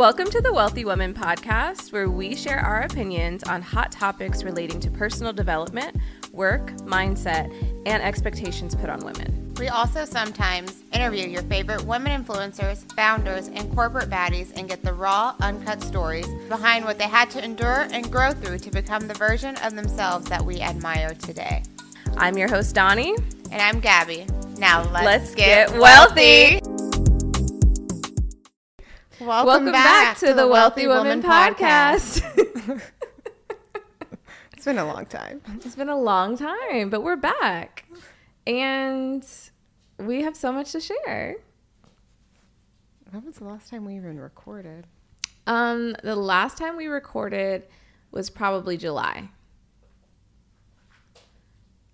Welcome to the Wealthy Woman podcast, where we share our opinions on hot topics relating to personal development, work, mindset, and expectations put on women. We also sometimes interview your favorite women influencers, founders, and corporate baddies and get the raw, uncut stories behind what they had to endure and grow through to become the version of themselves that we admire today. I'm your host, Doni. And I'm Gabby. Now let's, Let's get, get wealthy. Welcome, Welcome back, to, the Wealthy Woman, podcast. It's been a long time. it's been a long time, but we're back. And we have so much to share. When was the last time we even recorded? Um, the last time we recorded was probably July.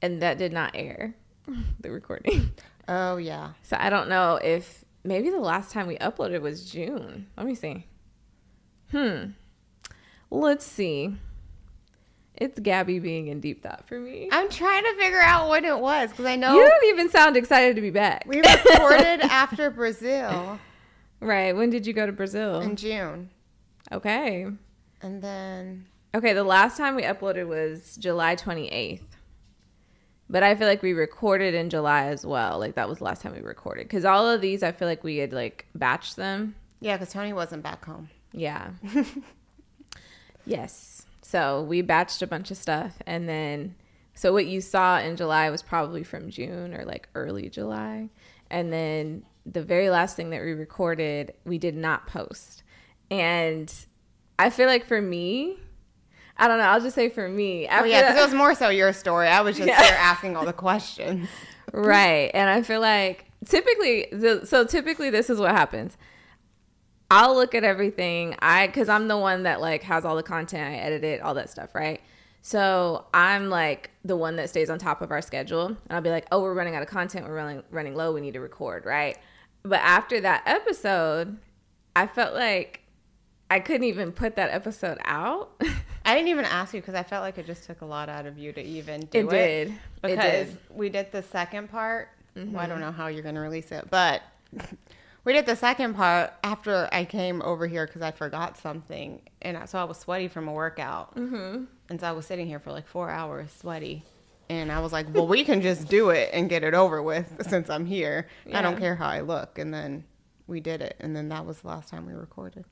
And that did not air the recording. Oh yeah. So I don't know if maybe the last time we uploaded was June. Let me see. Hmm. Let's see. It's Gabby being in deep thought for me. I'm trying to figure out when it was because I know You don't even sound excited to be back. We recorded after Brazil right. When did you go to Brazil? in June. Okay. And then Okay, the last time we uploaded was July 28th. But I feel like we recorded in July as well. Like that was the last time we recorded. Because all of these, I feel like we had like batched them. yeah, because Tony wasn't back home. Yeah. yes. So we batched a bunch of stuff. And then, so what you saw in July was probably from June or like early July. And then the very last thing that we recorded, we did not post. And I feel like for me, I don't know, I'll just say for me. Oh yeah, because it was more so your story. I was just Yeah. here asking all the questions. right and i feel like typically the, so typically this is what happens i'll look at everything i because i'm the one that like has all the content i edit it all that stuff right so i'm like the one that stays on top of our schedule and i'll be like oh we're running out of content we're running running low we need to record right but after that episode i felt like i couldn't even put that episode out I didn't even ask you because I felt like it just took a lot out of you to even do it it. did it Because did Mm-hmm. we did the second part. Well, I don't know how you're going to release it, but we did the second part after I came over here because I forgot something, and so I was sweaty from a workout, mm-hmm. and so I was sitting here for like four hours sweaty, and I was like, "Well, we can just do it and get it over with since I'm here. I don't care how I look." And then we did it, and then that was the last time we recorded.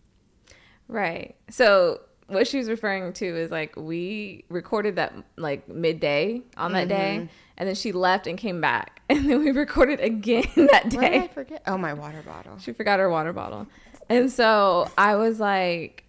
Right. So what she was referring to is like we recorded that like midday on that day, mm-hmm. and then she left and came back, and then we recorded again that What did I day. forget? Oh, my water bottle. She forgot her water bottle, and so I was like,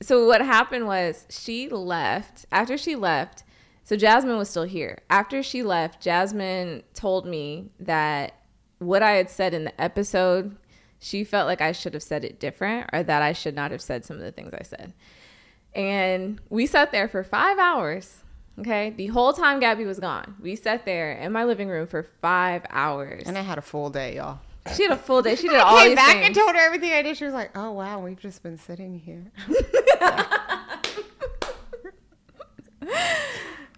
so what happened was she left after she left. So Jasmine was still here. After she left, Jasmine told me that what I had said in the episode, she felt like I should have said it different or that I should not have said some of the things I said. And we sat there for five hours. Okay. The whole time Gabby was gone, we sat there in my living room for five hours. And I had a full day, y'all. she had a full day. She did all I came back things. and told her everything I did. She was like, "Oh wow, we've just been sitting here."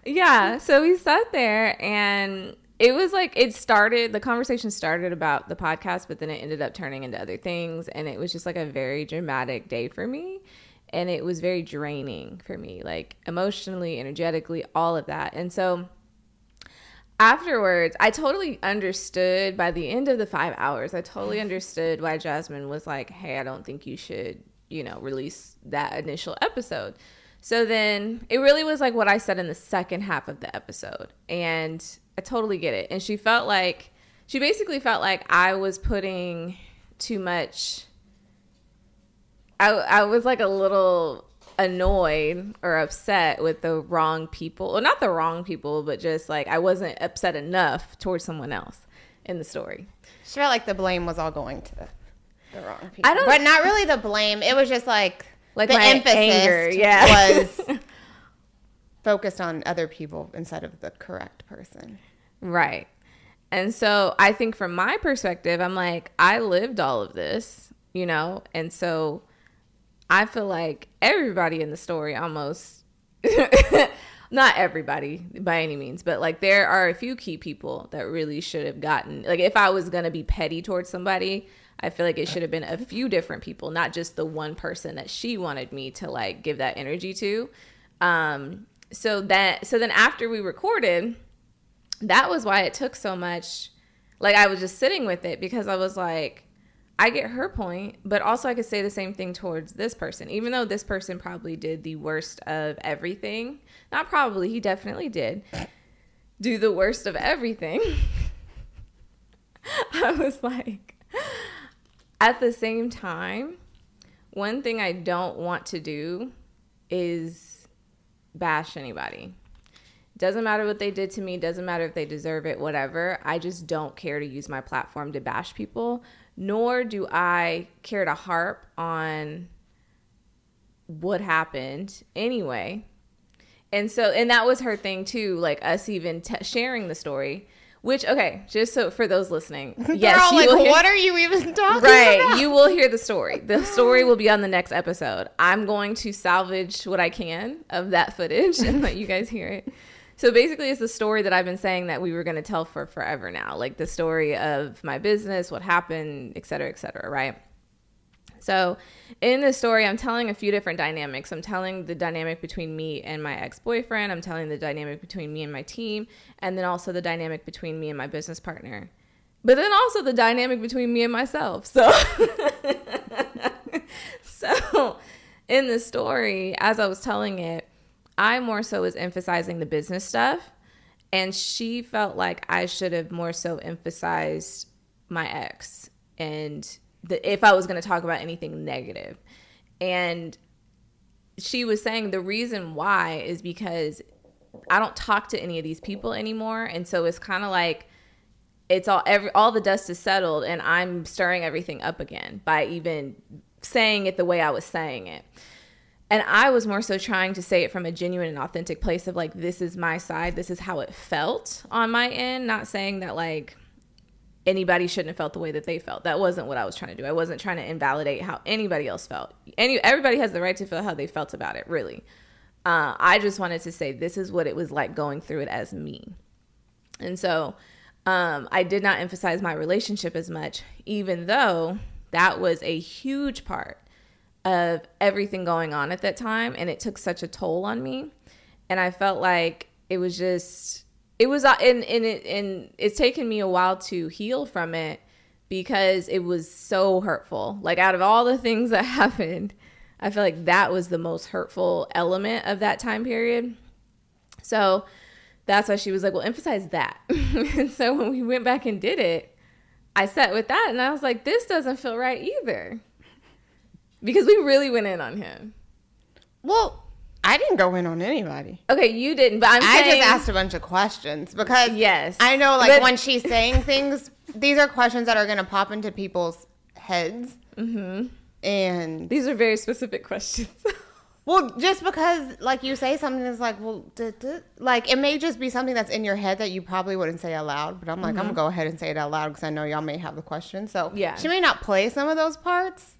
yeah so we sat there and it was like it started the conversation started about the podcast but then it ended up turning into other things and it was just like a very dramatic day for me and it was very draining for me like emotionally energetically all of that. And so afterwards i totally understood by the end of the five hours i totally understood why jasmine was like hey i don't think you should you know release that initial episode. So then it really was like what i said in the second half of the episode and i totally get it. And she felt like she basically felt like i was putting too much I, I was like a little annoyed or upset with the wrong people. Well, not the wrong people, but just like I wasn't upset enough towards someone else in the story. She felt like the blame was all going to the, the wrong people. I don't- but not really the blame. It was just like Like the my emphasis anger, yeah. was focused on other people instead of the correct person. Right. And so I think from my perspective, I'm like, I lived all of this, you know? And so I feel like everybody in the story almost, not everybody by any means, but like there are a few key people that really should have gotten, like if I was to be petty towards somebody, I feel like it should have been a few different people, not just the one person that she wanted me to like give that energy to. Um, so that so then after we recorded, that was why it took so much. Like I was just sitting with it because I was like, I get her point, but also I could say the same thing towards this person, even though this person probably did the worst of everything. Not probably, he definitely did do the worst of everything. I was like, at the same time, one thing I don't want to do is bash anybody. Doesn't matter what they did to me, doesn't matter if they deserve it, whatever. I just don't care to use my platform to bash people, nor do I care to harp on what happened anyway. And so, and that was her thing too, like us even t- sharing the story. Which okay, just so for those listening, yes, all like, hear, what are you even talking right, about? Right, you will hear the story. The story will be on the next episode. I'm going to salvage what I can of that footage and let you guys hear it. So basically, it's the story that I've been saying that we were going to tell for forever now, like the story of my business, what happened, et cetera, et cetera, right? So, in this story, I'm telling a few different dynamics. I'm telling the dynamic between me and my ex boyfriend. I'm telling the dynamic between me and my team. And then also the dynamic between me and my business partner. But then also the dynamic between me and myself. So, so in the story, as I was telling it, I more so was emphasizing the business stuff. And she felt like I should have more so emphasized my ex and the, if I was going to talk about anything negative. And she was saying the reason why is because I don't talk to any of these people anymore. And so it's kind of like it's all every all the dust is settled and I'm stirring everything up again by even saying it the way I was saying it. And I was more so trying to say it from a genuine and authentic place of like, this is my side. This is how it felt on my end. Not saying that like anybody shouldn't have felt the way that they felt. That wasn't what I was trying to do. I wasn't trying to invalidate how anybody else felt. Any everybody has the right to feel how they felt about it, really. Uh, I just wanted to say this is what it was like going through it as me. And so um, I did not emphasize my relationship as much, even though that was a huge part of everything going on at that time. And it took such a toll on me. And I felt like it was just it was uh, and and it and it's taken me a while to heal from it because it was so hurtful. Like out of all the things that happened, I feel like that was the most hurtful element of that time period. So that's why she was like, "Well, emphasize that." and so when we went back and did it, I sat with that and I was like, "This doesn't feel right either," because we really went in on him. Well, I didn't go in on anybody. Okay, you didn't, but I'm I saying, just asked a bunch of questions because yes, I know like but, when she's saying things, these are questions that are going to pop into people's heads. Mm-hmm. And these are very specific questions. well, just because like you say something that's like, well, duh, duh, like it may just be something that's in your head that you probably wouldn't say out loud. But I'm like, mm-hmm. I'm gonna go ahead and say it out loud because I know y'all may have the question. So yeah, she may not play some of those parts,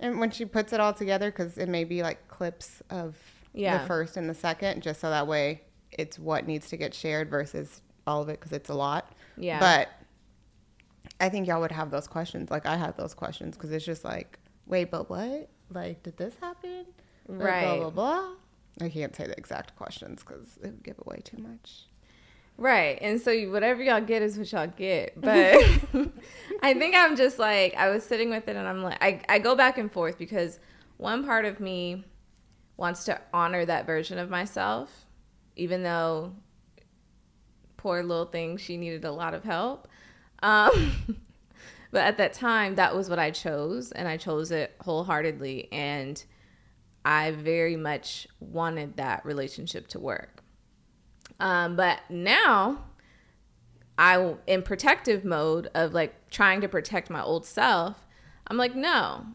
and when she puts it all together, because it may be like clips of yeah. the first and the second, just so that way it's what needs to get shared versus all of it because it's a lot. Yeah. But I think y'all would have those questions. Like I had those questions because it's just like, wait, but what? Like, did this happen? Right. Blah, blah, blah. I can't say the exact questions because it would give away too much. Right. And so whatever y'all get is what y'all get. But I think I'm just like, I was sitting with it and I'm like, I, I go back and forth because one part of me wants to honor that version of myself, even though poor little thing, she needed a lot of help. Um, but at that time, that was what I chose, and I chose it wholeheartedly. And I very much wanted that relationship to work. Um, but now, I in protective mode of like trying to protect my old self. I'm like, no,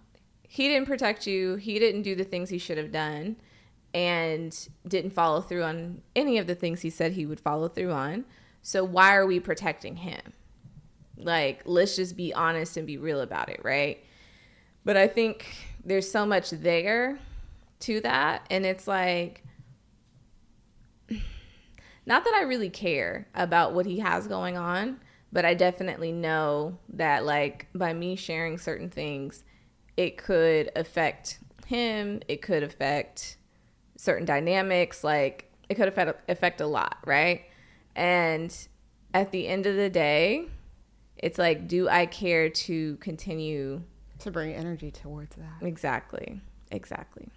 he didn't protect you. He didn't do the things he should have done and didn't follow through on any of the things he said he would follow through on. So why are we protecting him? Like, let's just be honest and be real about it, right? But I think there's so much there to that. And it's like, not that I really care about what he has going on, but I definitely know that like by me sharing certain things, it could affect him. It could affect certain dynamics. Like it could affect affect a lot, right? And at the end of the day, it's like, do I care to continue to bring energy towards that? Exactly. Exactly.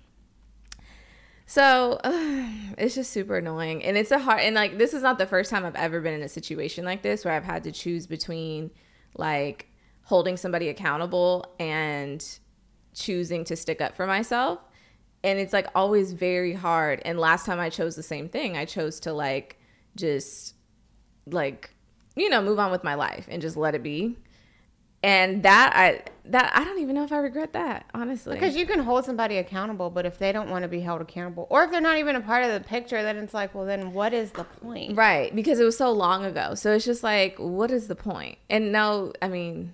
So uh, it's just super annoying. And it's a hard, and like, this is not the first time I've ever been in a situation like this where I've had to choose between like holding somebody accountable and choosing to stick up for myself. And it's like always very hard. And last time I chose the same thing, I chose to like just like, you know, move on with my life and just let it be and that I that I don't even know if I regret that honestly. Because you can hold somebody accountable, but if they don't want to be held accountable, or if they're not even a part of the picture, then it's like, well, then what is the point? Right, because it was so long ago. So it's just like, what is the point? And no, I mean,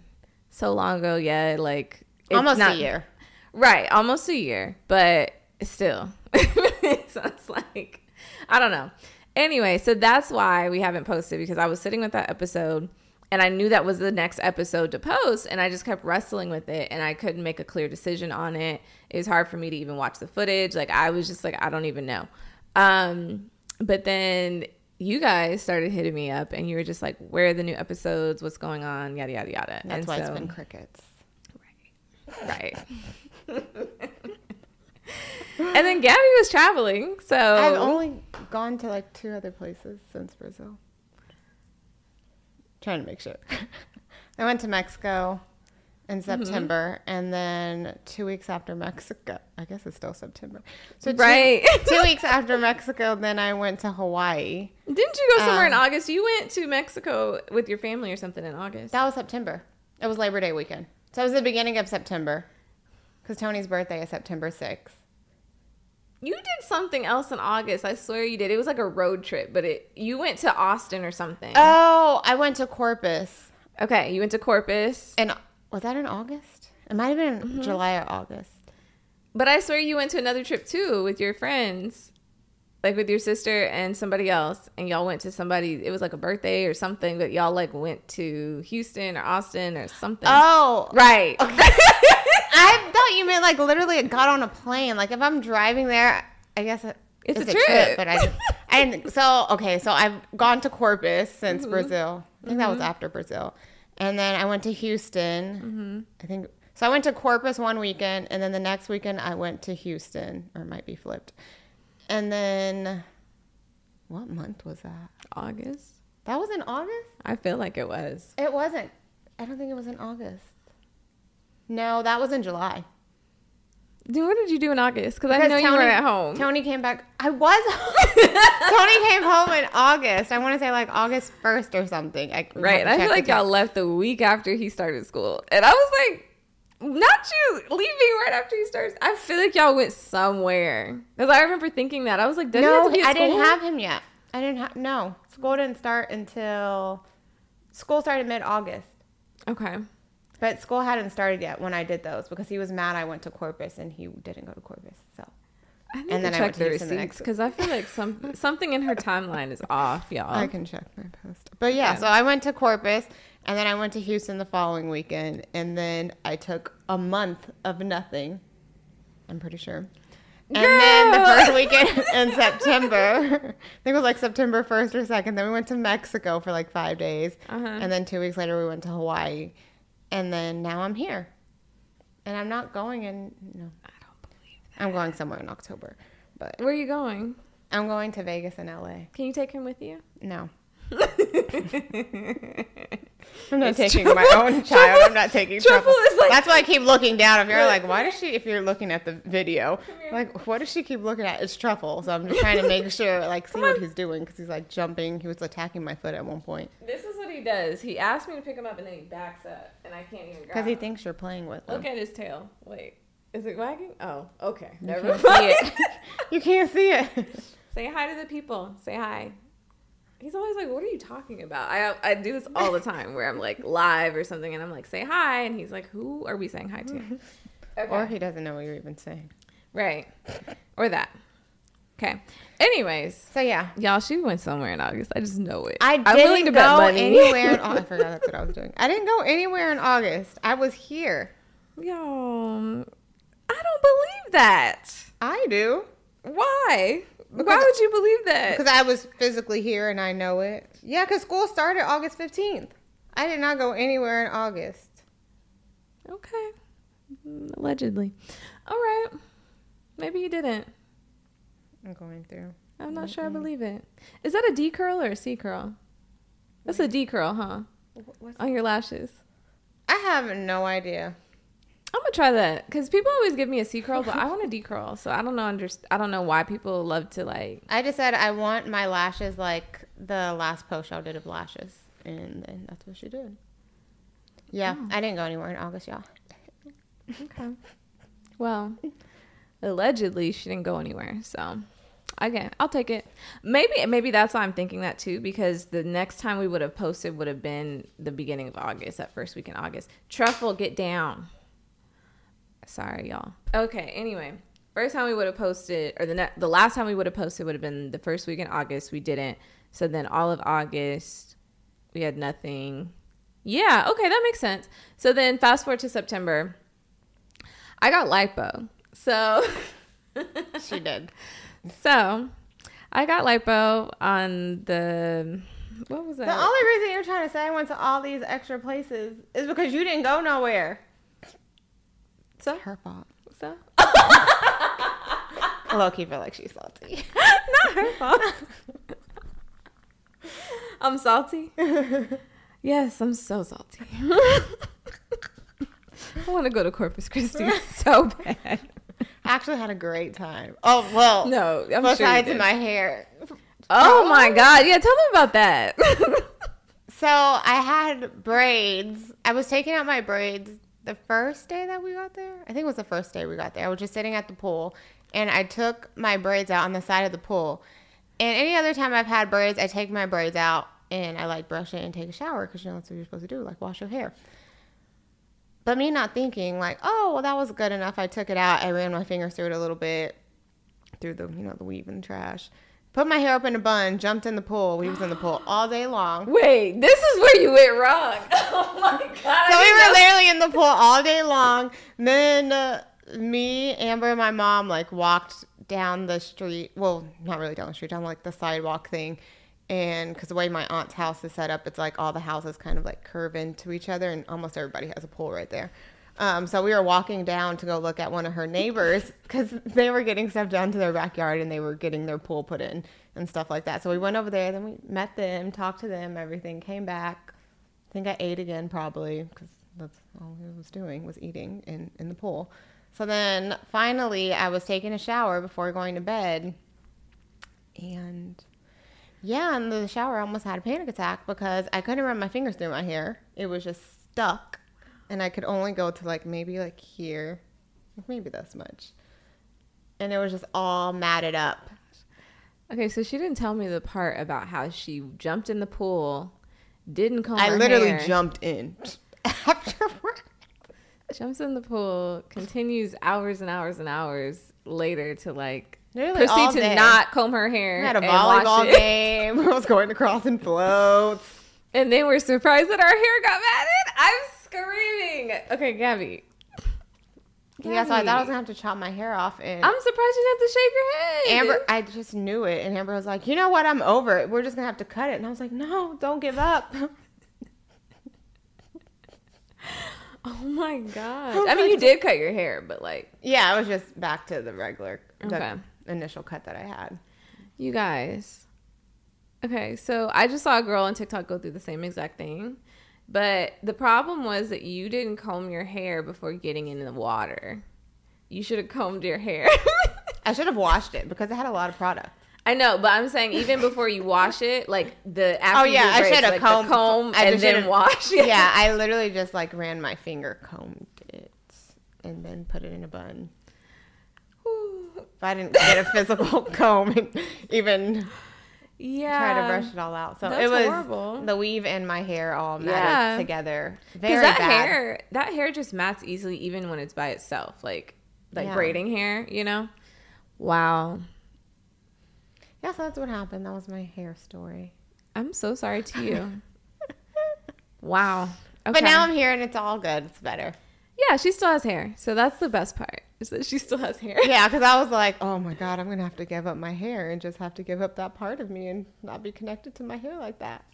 so long ago, yeah, like almost not, a year. Right, almost a year, but still, so it's like I don't know. Anyway, so that's why we haven't posted because I was sitting with that episode and I knew that was the next episode to post, and I just kept wrestling with it, and I couldn't make a clear decision on it. It was hard for me to even watch the footage. Like I was just like, I don't even know. Um, but then you guys started hitting me up, and you were just like, "Where are the new episodes? What's going on? Yada yada yada." That's and why so, it's been crickets. Right. Right. and then Gabby was traveling, so I've only gone to like two other places since Brazil trying to make sure. I went to Mexico in mm-hmm. September, mm-hmm. and then two weeks after Mexico, I guess it's still September. So two, right, two weeks after Mexico, then I went to Hawaii. Didn't you go somewhere um, in August? You went to Mexico with your family or something in August. That was September. It was Labor Day weekend, so it was the beginning of September, because Tony's birthday is September sixth. You did something else in August. I swear you did. It was like a road trip, but it you went to Austin or something. Oh, I went to Corpus. Okay, you went to Corpus. And was that in August? It might have been mm-hmm. July or August. But I swear you went to another trip too with your friends. Like with your sister and somebody else, and y'all went to somebody. It was like a birthday or something, but y'all like went to Houston or Austin or something. Oh, right. Okay. I thought you meant like literally it got on a plane. Like if I'm driving there, I guess it's, it's a, a trip. trip. But I, and. So okay, so I've gone to Corpus since mm-hmm. Brazil. I think mm-hmm. that was mm-hmm. after Brazil, and then I went to Houston. Mm-hmm. I think so. I went to Corpus one weekend, and then the next weekend I went to Houston, or it might be flipped. And then, what month was that? August. That was in August. I feel like it was. It wasn't. I don't think it was in August. No, that was in July. Dude, what did you do in August? Because I know Tony, you were at home. Tony came back. I was. Tony came home in August. I want to say like August first or something. I right. I feel like y'all left the week after he started school, and I was like, not you leaving right after he starts. I feel like y'all went somewhere because I remember thinking that. I was like, no, I didn't have him yet. I didn't have no school didn't start until school started mid August. Okay. But school hadn't started yet when I did those because he was mad I went to Corpus and he didn't go to Corpus. So. I need and then to check I the receipts because I feel like some something in her timeline is off, y'all. I can check my post. But yeah, so I went to Corpus and then I went to Houston the following weekend and then I took a month of nothing. I'm pretty sure. And Girl. then the first weekend in September, I think it was like September 1st or 2nd, then we went to Mexico for like five days. Uh-huh. And then two weeks later, we went to Hawaii and then now I'm here, and I'm not going in. No, I don't believe that. I'm going somewhere in October, but where are you going? I'm going to Vegas and LA. Can you take him with you? No. I'm not it's taking trouble. my own child. I'm not taking trouble. Like, That's why I keep looking down. If you're like, why does she? If you're looking at the video, like, what does she keep looking at? It's truffle. So I'm just trying to make sure, like, see what he's doing because he's like jumping. He was attacking my foot at one point. This is what he does. He asks me to pick him up and then he backs up, and I can't even. Because he thinks you're playing with him. Look at his tail. Wait, is it wagging? Oh, okay. Never you can't see it. you can't see it. Say hi to the people. Say hi. He's always like, "What are you talking about?" I I do this all the time where I'm like live or something, and I'm like, "Say hi," and he's like, "Who are we saying hi to?" Okay. Or he doesn't know what you're even saying. Right. Or that. Okay. Anyways, So yeah, y'all, she went somewhere in August. I just know it. I I'm willing didn't to go anywhere. In, I forgot that's what I was doing. I didn't go anywhere in August. I was here. Y'all, I don't believe that. I do Why? Why would you believe that? because I was physically here and I know it. Yeah, because school started August fifteenth. I did not go anywhere in August. Okay. Allegedly. All right. Maybe you didn't. I'm going through. I'm not sure I believe it. Is that a D curl or a C curl? That's a D curl, huh? What's- On your lashes. I have no idea. I'm gonna try that because people always give me a C curl, but I want a D curl. So I don't know. Underst- I don't know why people love to like. I just said I want my lashes like the last post y'all did of lashes, and then that's what she did. Yeah, oh. I didn't go anywhere in August, y'all. Okay. Well, allegedly she didn't go anywhere. So again, I'll take it. Maybe maybe that's why I'm thinking that too because the next time we would have posted would have been the beginning of August, that first week in August. Truffle, get down. Sorry, y'all. Okay. Anyway, first time we would have posted, or the ne- the last time we would have posted would have been the first week in August. We didn't. So then all of August, we had nothing. Yeah. Okay, that makes sense. So then fast forward to September. I got lipo. So She did. so I got lipo on the what was that? The only reason you're trying to say I went to all these extra places is because you didn't go nowhere. So Her fault. so Low key feel like she's salty. not her fault. I'm salty. Yes, I'm so salty. I want to go to Corpus Christi so bad. I actually had a great time. Oh well. No, I'm sure besides did. my hair. Oh, oh my god! Yeah, tell them about that. So I had braids. I was taking out my braids the first day that we got there. I think it was the first day we got there. I was just sitting at the pool and I took my braids out on the side of the pool. And any other time I've had braids, I take my braids out and I like brush it and take a shower because you know that's what you're supposed to do, like wash your hair. But me not thinking like, oh, well that was good enough. I took it out. I ran my fingers through it a little bit, through the you know the weave and trash. Put my hair up in a bun, jumped in the pool. We was in the pool all day long. Wait, this is where you went wrong. Oh my god! So we were literally in the pool all day long. Then uh, me, Amber, and my mom like walked down the street. Well, not really down the street, down like the sidewalk thing. And because the way my aunt's house is set up, it's like all the houses kind of like curve into each other, and almost everybody has a pool right there. Um, so we were walking down to go look at one of her neighbors because they were getting stuff done to their backyard and they were getting their pool put in and stuff like that. So we went over there, then we met them, talked to them, everything, came back. I think I ate again probably because that's all I was doing was eating in, in the pool. So then finally I was taking a shower before going to bed. And yeah, in the shower I almost had a panic attack because I couldn't run my fingers through my hair. It was just stuck. And I could only go to like maybe like here, maybe this much. And it was just all matted up. Okay, so she didn't tell me the part about how she jumped in the pool, didn't comb I literally hair, jumped in afterward. jumps in the pool, continues hours and hours and hours later to like Literally all proceed to day. not comb her hair. I had a volleyball game. I was going to cross and floats. And they we're surprised that our hair got matted. I'm screaming. Okay, Gabby. Yeah, so I thought I was gonna have to chop my hair off. And I'm surprised you didn't have to shave your head. Amber, I just knew it. And Amber was like, "You know what? I'm over it. We're just gonna have to cut it." And I was like, "No, don't give up." Oh my god. Oh I mean, you did cut your hair, but like, yeah, I was just back to the regular, the Okay. initial cut that I had. you guys. Okay, so I just saw a girl on TikTok go through the same exact thing. But the problem was that you didn't comb your hair before getting in the water. You should have combed your hair. I should have washed it because it had a lot of product. I know, but I'm saying even before you wash it, like the after Oh, yeah, I should've like the combed- comb I and then wash. yeah, I literally just like ran my finger, combed it, and then put it in a bun. If I didn't get a physical comb even yeah. try to brush it all out. So That's it was horrible. the weave and my hair all matted Yeah. together. Because that bad. hair, that hair just mats easily, even when it's by itself, like like Yeah. braiding hair. You know? Wow. Yeah, so that's what happened. That was my hair story. I'm so sorry to you. wow. Okay. But now I'm here and it's all good. It's better. yeah, she still has hair, so that's the best part. Is that she still has hair? Yeah, because I was like, oh my god, I'm gonna have to give up my hair and just have to give up that part of me and not be connected to my hair like that.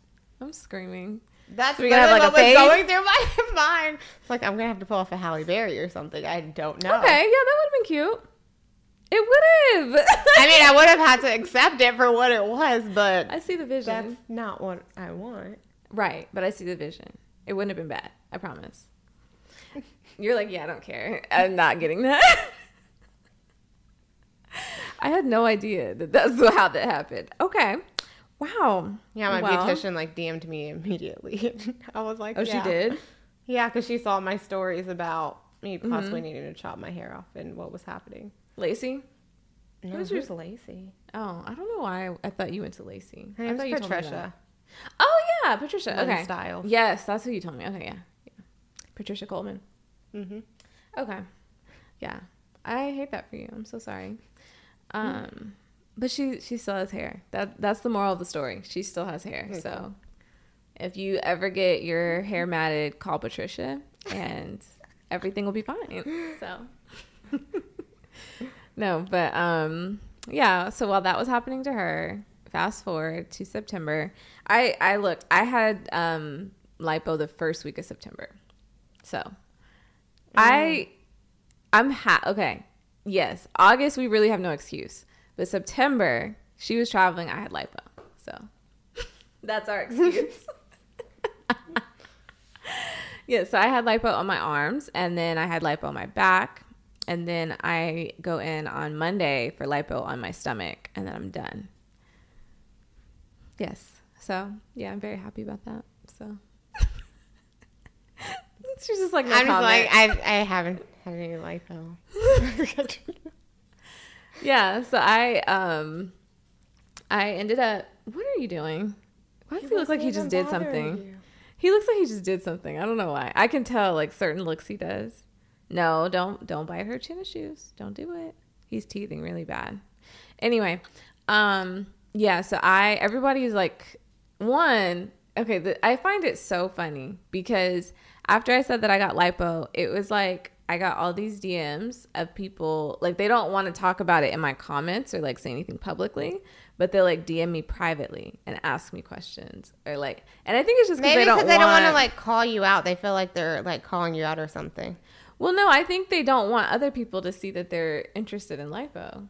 I'm screaming. That's gonna have, like, what was fade? going through my mind. It's like I'm gonna have to pull off a Halle Berry or something. I don't know. Okay, yeah, that would have been cute. It would have. I mean, I would have had to accept it for what it was, but I see the vision. that's not what I want. Right, but I see the vision. It wouldn't have been bad. I promise. You're like, yeah, I don't care. I'm not getting that. I had no idea that that's how that happened. Okay. Wow. Yeah, my Well, beautician like DM'd me immediately. I was like, Oh, yeah. she did? Yeah, because she saw my stories about me possibly Mm-hmm. needing to chop my hair off and what was happening. Lacey? No, Who's who's your- Lacey? Oh, I don't know why I, I thought you went to Lacey. Her I thought you Patricia. Oh, yeah, Patricia. Lynn okay. Stiles. Yes, that's who you told me. Okay, yeah. yeah. Patricia Coleman. Mm-hmm. Okay. Yeah. I hate that for you. I'm so sorry. Um but she she still has hair. That that's the moral of the story. She still has hair. Okay. So if you ever get your hair matted, call Patricia and everything will be fine. So No, but um yeah, so while that was happening to her, fast forward to September. I I looked, I had um lipo the first week of September. So I I'm ha okay. Yes. August we really have no excuse. But September, she was traveling, I had lipo. So that's our excuse. yeah, so I had lipo on my arms and then I had lipo on my back. And then I go in on Monday for lipo on my stomach and then I'm done. Yes. So yeah, I'm very happy about that. So she's just like no I'm just like, I, I haven't had any life lipo. Yeah, so I um I ended up what are you doing? Why does he, look like he just did something? He looks like he just did something. I don't know why. I can tell like certain looks he does. No, don't don't bite her tennis shoes. Don't do it. He's teething really bad. Anyway, um yeah, so I everybody's like one okay, the, I find it so funny because after I said that I got lipo, it was like I got all these DMs of people like they don't want to talk about it in my comments or like say anything publicly, but they like DM me privately and ask me questions or like, and I think it's just because Maybe they because they don't want to like call you out. They feel like they're like calling you out or something. Well, no, I think they don't want other people to see that they're interested in lipo,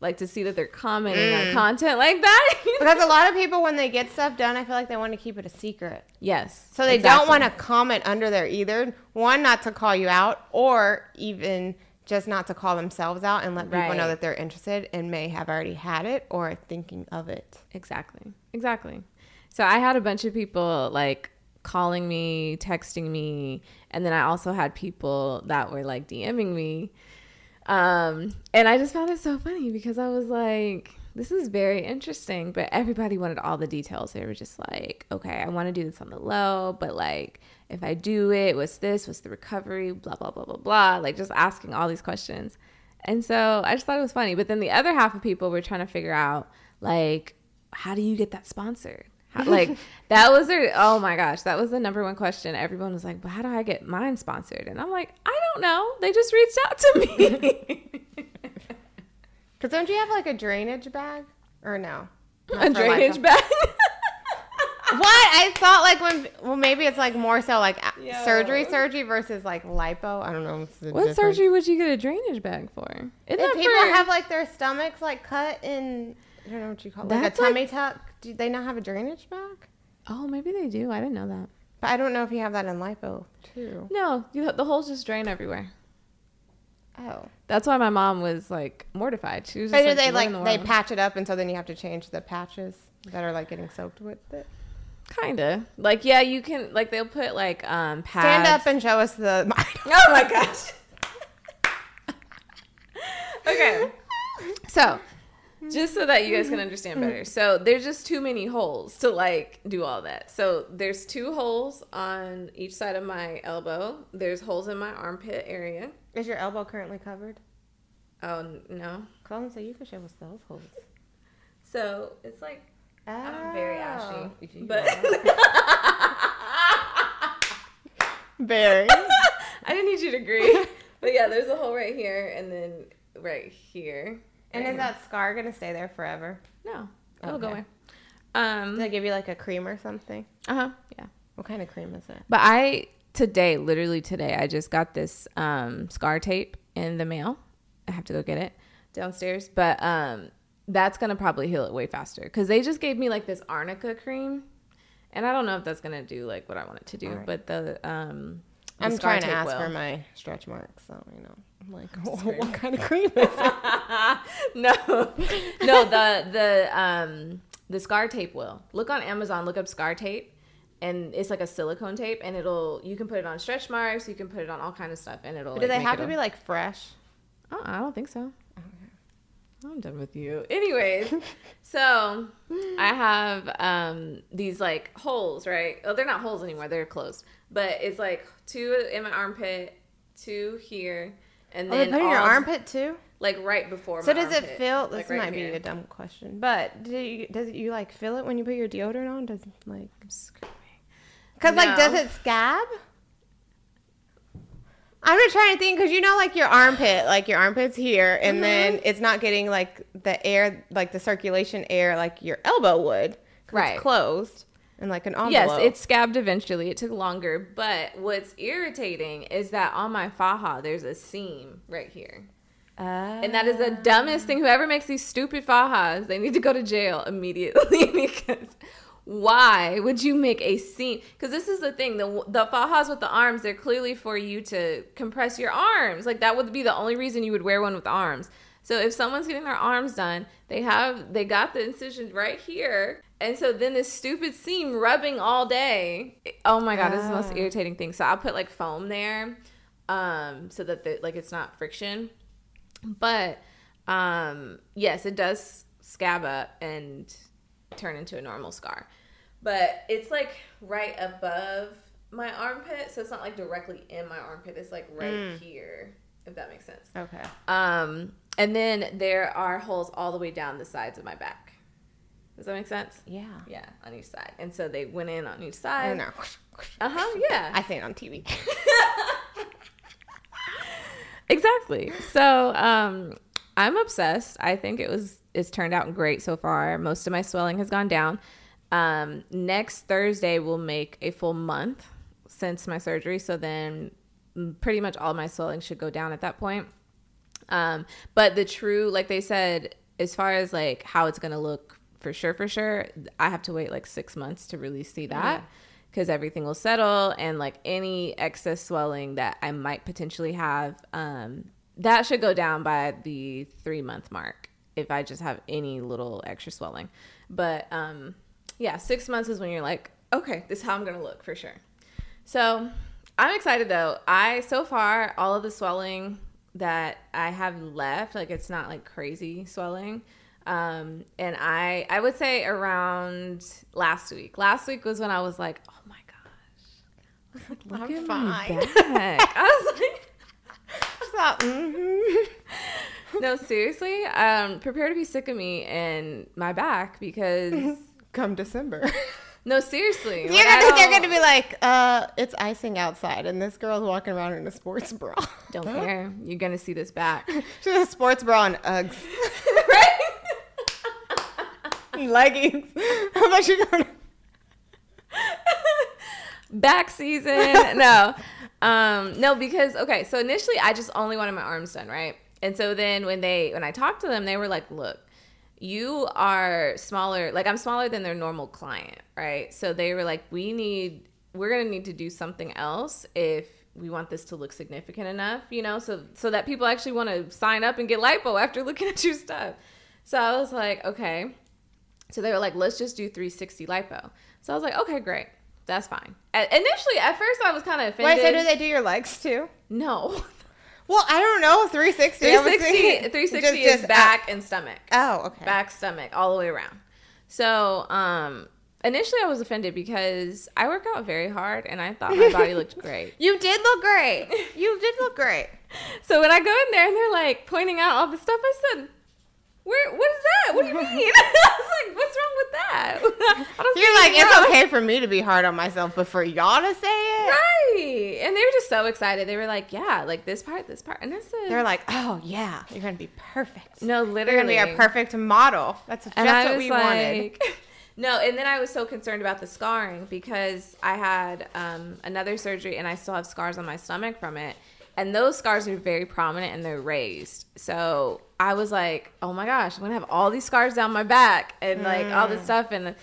like to see that they're commenting Mm. on content like that. Because a lot of people, when they get stuff done, I feel like they want to keep it a secret. yes, So they exactly. don't want to comment under there either. One, not to call you out, or even just not to call themselves out and let people Right. know that they're interested and may have already had it or are thinking of it. Exactly. Exactly. So I had a bunch of people like calling me, texting me, and then I also had people that were like DMing me. Um, and I just found it so funny because I was like, this is very interesting, but everybody wanted all the details. They were just like, okay, I want to do this on the low, but like, if I do it, what's this? What's the recovery? Blah, blah, blah, blah, blah. Like, just asking all these questions. And so I just thought it was funny. But then the other half of people were trying to figure out, like, how do you get that sponsored? How, like, that was their, oh my gosh, that was the number one question. Everyone was like, well, how do I get mine sponsored? And I'm like, I don't know. They just reached out to me. Because don't you have like a drainage bag? Or no? Not a drainage bag. What? I thought like when, well, maybe it's like more so like Yo. surgery, surgery versus like lipo. I don't know. What's the what difference. surgery would you get a drainage bag for? Isn't If people for- have like their stomachs like cut in, I don't know what you call it, like a That's like- tummy tuck. Do they not have a drainage bag? oh, maybe they do. I didn't know that. But I don't know if you have that in lipo too. No, you, the holes just drain everywhere. Oh, That's why my mom was like mortified. She was but just do like, they "What in like the they world?" patch it up and so then you have to change the patches that are like getting soaked with it? Kinda. Like yeah, you can like they'll put like um pads. Stand up and show us the. Oh my gosh. okay. So, just so that you guys can mm-hmm. understand better. So, there's just too many holes to like do all that. So, there's two holes on each side of my elbow. There's holes in my armpit area. Is your elbow currently covered? Oh, n- no. Call and say you can show us those holes. So it's like I'm very ashy, Oh, but Very. I didn't need you to agree. But yeah, there's a hole right here, and then right here. And is that scar gonna stay there forever? No, it'll go Okay. away. Um. Does that give you like a cream or something? Uh huh. Yeah. What kind of cream is it? But I today, literally today, I just got this um, scar tape in the mail. I have to go get it downstairs, but um, that's gonna probably heal it way faster because they just gave me like this arnica cream, and I don't know if that's gonna do like what I want it to do. But the um, the I'm trying to ask will. for my stretch marks, so you know. I'm like, what kind of cream is it? no, no, the the um the scar tape will look on Amazon. Look up scar tape, and it's like a silicone tape, and it'll you can put it on stretch marks, you can put it on all kind of stuff, and it'll. Do like, they have to be like fresh? Oh, I don't think so. I'm done with you. Anyways, so I have um these like holes, right? Oh, they're not holes anymore; they're closed. But it's like two in my armpit, two here, and Oh, then put in your armpit too. like right before. So does it feel? This like, right might be a dumb question, but do you, does it, you like feel it when you put your deodorant on? Does like I'm screaming. because like does it scab? I'm just trying to think because you know like your armpit, like your armpit's here, and mm-hmm. then it's not getting like the air, like the circulation air, like your elbow would, Right. It's closed and like an envelope. Yes, it scabbed eventually. It took longer, but what's irritating is that on my faja there's a seam right here. And that is the ah. dumbest thing. Whoever makes these stupid fajas, they need to go to jail immediately because why would you make a seam? Because this is the thing: the the fajas with the arms, they're clearly for you to compress your arms. Like that would be the only reason you would wear one with arms. So if someone's getting their arms done, they have they got the incision right here, and so then this stupid seam rubbing all day. Oh my god, it's the most Ah. irritating thing. So I'll put like foam there, um, so that the, like it's not friction but um yes it does scab up and turn into a normal scar but it's like right above my armpit so it's not like directly in my armpit it's like right here if that makes sense okay. um and then there are holes all the way down the sides of my back does that make sense Yeah. yeah on each side and so they went in on each I side don't know. uh-huh yeah I see it on TV. exactly. So um, I'm obsessed. I think it was it's turned out great so far. Most of my swelling has gone down. Um, next Thursday will make a full month since my surgery. So then mm, pretty much all my swelling should go down at that point. Um, but the true, like they said, as far as like how it's gonna look for sure, for sure, I have to wait like six months to really see that because everything will settle and like any excess swelling that I might potentially have, um, that should go down by the three month mark if I just have any little extra swelling. But um, yeah, six months is when you're like, okay, this is how I'm gonna look for sure. So I'm excited though. I so far all of the swelling that I have left, like it's not like crazy swelling. Um, and I I would say around last week. Last week was when I was like, oh my gosh. I was like, look I'm fine. I was like I thought, mm-hmm. no, seriously. Um, prepare to be sick of me and my back because Come December. no, seriously. You're like, gonna, they're gonna be like, uh, it's icing outside, and this girl's walking around in a sports bra. don't care. You're gonna see this back. She's has a sports bra and Uggs, right? leggings. How about you gonna back season. no. Um, no, because okay, so initially I just only wanted my arms done, right? And so then when they when I talked to them, they were like, look, you are smaller, like I'm smaller than their normal client, right? So they were like, we need we're gonna need to do something else if we want this to look significant enough, you know, so so that people actually want to sign up and get lipo after looking at your stuff. So I was like, okay. So they were like, let's just do 360 lipo. So I was like, okay, great. That's fine. A- initially, at first, I was kind of offended. Wait, so do they do your legs too? No. Well, I don't know. 360. 360, 360 just- is just, uh, back and stomach. oh, okay. Back, stomach, all the way around. So, um, initially, I was offended because I work out very hard and I thought my body looked great. You did look great. You did look great. So when I go in there and they're like pointing out all the stuff, I said, Where? What is that? What do you mean? I was like, what's wrong with that? I don't You're like, it's wrong. okay for me to be hard on myself, but for y'all to say it, Right. And they were just so excited. They were like, yeah, like this part, this part. And I said, they're like, oh yeah, you're gonna be perfect. no, literally. You're literally. gonna be a perfect model. That's just and I what was we like, wanted. no. And then I was so concerned about the scarring because I had um, another surgery and I still have scars on my stomach from it. And those scars are very prominent and they're raised. So I was like, oh my gosh, I'm to have all these scars down my back and like all Mm. this stuff. And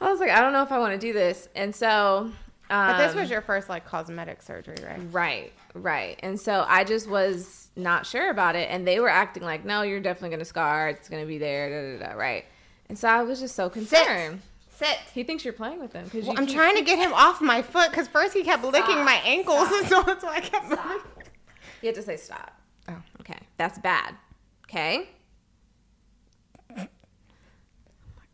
I was like, I don't know if I want to do this. And so. Um, But this was your first like cosmetic surgery, right? Right, right. And so I just was not sure about it. And they were acting like, no, you're definitely to scar. It's to be there, da, da, da, right. And so I was just so concerned. Sit. He thinks you're playing with him because Well, I'm trying to get him off my foot because first he kept licking my ankles, and so that's why I kept. You have to say stop. Oh. Okay, that's bad. Okay. Oh my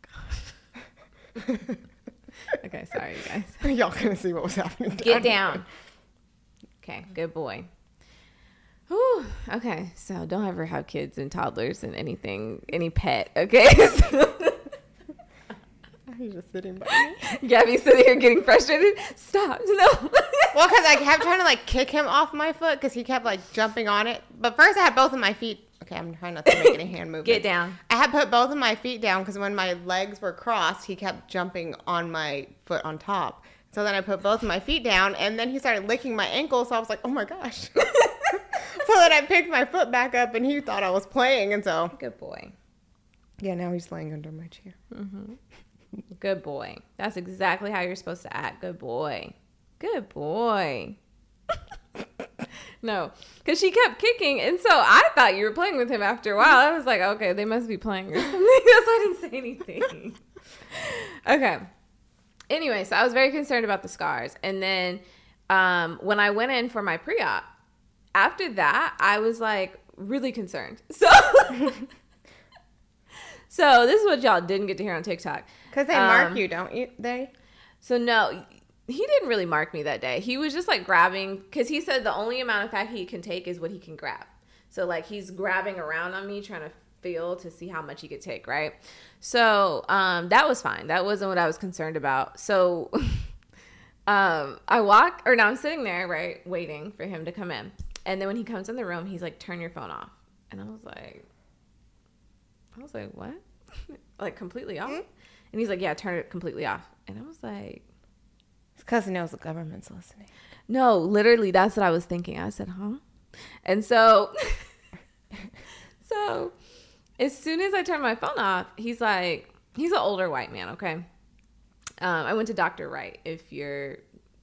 gosh. okay, sorry, you guys. Y'all gonna see what was happening. Get down. Okay, good boy. Whew. Okay, so don't ever have kids and toddlers and anything, any pet. Okay. He's just sitting by me. Gabby's sitting here getting frustrated. Stop. No. Well, because I kept trying to like kick him off my foot because he kept like jumping on it. But first, I had both of my feet. Okay, I'm trying not to make any hand movements. Get down. I had put both of my feet down because when my legs were crossed, he kept jumping on my foot on top. So then I put both of my feet down, and then he started licking my ankle. So I was like, "Oh my gosh!" so then I picked my foot back up, and he thought I was playing, and so Good boy. yeah, now he's laying under my chair. Mm-hmm. Good boy. That's exactly how you're supposed to act. Good boy. Good boy. no, because she kept kicking, and so I thought you were playing with him after a while. I was like, okay, they must be playing or something. That's why I didn't say anything. okay. Anyway, so I was very concerned about the scars, and then um, when I went in for my pre-op, after that, I was like really concerned. So. So this is what y'all didn't get to hear on TikTok. Because they mark Um, you, don't you? They So no, he didn't really mark me that day. He was just like grabbing because he said the only amount of fat he can take is what he can grab. So like he's grabbing around on me trying to feel to see how much he could take, right? So um, that was fine. That wasn't what I was concerned about. So um, I walk or now I'm sitting there, right, waiting for him to come in. And then when he comes in the room, he's like, "Turn your phone off." And I was like, I was like, "What?" like completely off? And he's like, "Yeah, turn it completely off." And I was like, it's because he knows the government's listening. no, literally, that's what I was thinking. I said, huh? And so, so as soon as I turned my phone off, he's like, he's an older white man, okay? Um, I went to Dr. Wright if you're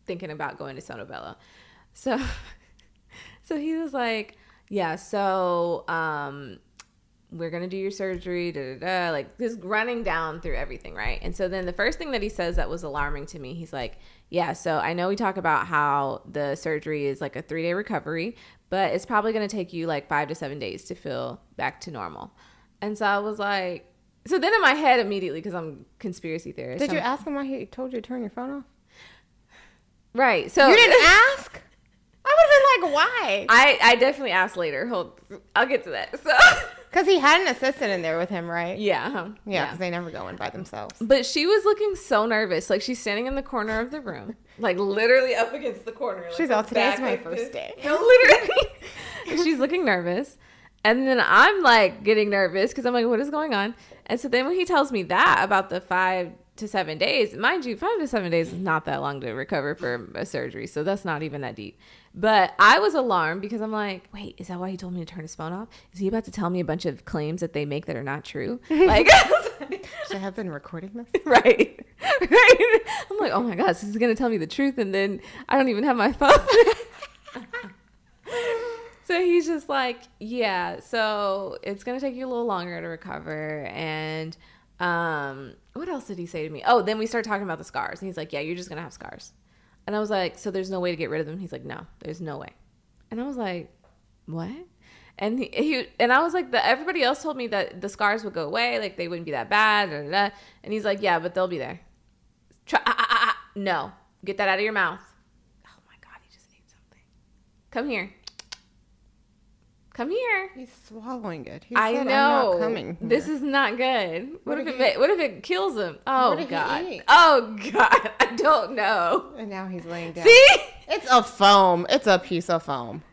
thinking about going to Sono Bello. So, so he was like, yeah, so, um, we're gonna do your surgery, da da da, like just running down through everything, right? And so then the first thing that he says that was alarming to me, he's like, Yeah, so I know we talk about how the surgery is like a three day recovery, but it's probably gonna take you like five to seven days to feel back to normal. And so I was like, so then in my head immediately, because I'm conspiracy theorist. Did you I'm- ask him why he told you to turn your phone off? Right. So You didn't ask? I would have been like, why? I, I definitely asked later. Hold, I'll get to that. So Because he had an assistant in there with him, right? yeah. Yeah, because they never go in by themselves. But she was looking so nervous. Like she's standing in the corner of the room, like literally up against the corner. Like She's all, "Today's my like first this." day. No, literally. she's looking nervous. And then I'm like getting nervous because I'm like, what is going on? And so then when he tells me that about the five to seven days, mind you, five to seven days is not that long to recover from a surgery. So that's not even that deep. But I was alarmed because I'm like, wait, is that why he told me to turn his phone off? Is he about to tell me a bunch of claims that they make that are not true? Like, Should I have been recording this? right right i'm like oh my gosh this is gonna tell me the truth and then i don't even have my phone so he's just like yeah so it's gonna take you a little longer to recover and um what else did he say to me oh then we start talking about the scars and he's like yeah you're just gonna have scars and i was like so there's no way to get rid of them he's like no there's no way and i was like what and he, he and I was like, the, everybody else told me that the scars would go away, like they wouldn't be that bad. And he's like, yeah, but they'll be there. Try, ah, ah, ah, ah. No, get that out of your mouth. Oh my god, he just ate something. Come here. Come here. He's swallowing it. He I said, know. Coming. This is not good. What, What if it what if it kills him? Oh he god. Oh god. I don't know. And now he's laying down. See? It's a foam. It's a piece of foam.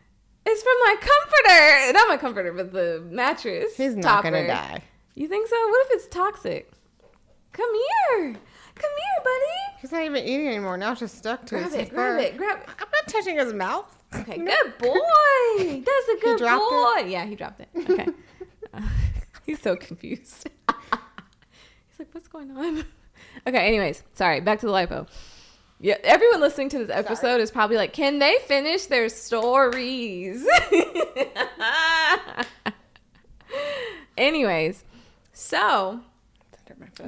It's from my comforter. Not my comforter, but the mattress. He's not topper. gonna die. You think so? What if it's toxic? Come here. Come here, buddy. He's not even eating anymore. Now it's just stuck to Grab his it, grab it, grab it. I'm not touching his mouth. Okay, good boy. That's a good boy. Yeah, he dropped it. Okay. Uh, he's so confused. he's like, what's going on? Okay, anyways, sorry. Back to the lipo. Yeah, everyone listening to this episode is probably like, can they finish their stories? anyways, so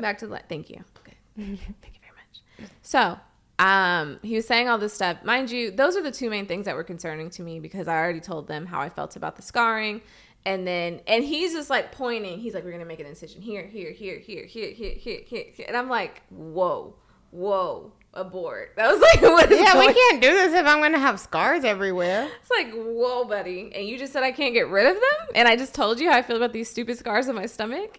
back to the li- thank you. Good. Thank you very much. So, um, he was saying all this stuff. Mind you, those are the two main things that were concerning to me because I already told them how I felt about the scarring. And then, and he's just like pointing. He's like, "We're gonna make an incision here, here, here, here, here, here, here, here." here." And I'm like, "Whoa, whoa, abort!" That was like, "What is Yeah, going?" we can't do this if I'm gonna have scars everywhere. It's like, "Whoa, buddy!" And you just said I can't get rid of them, and I just told you how I feel about these stupid scars on my stomach.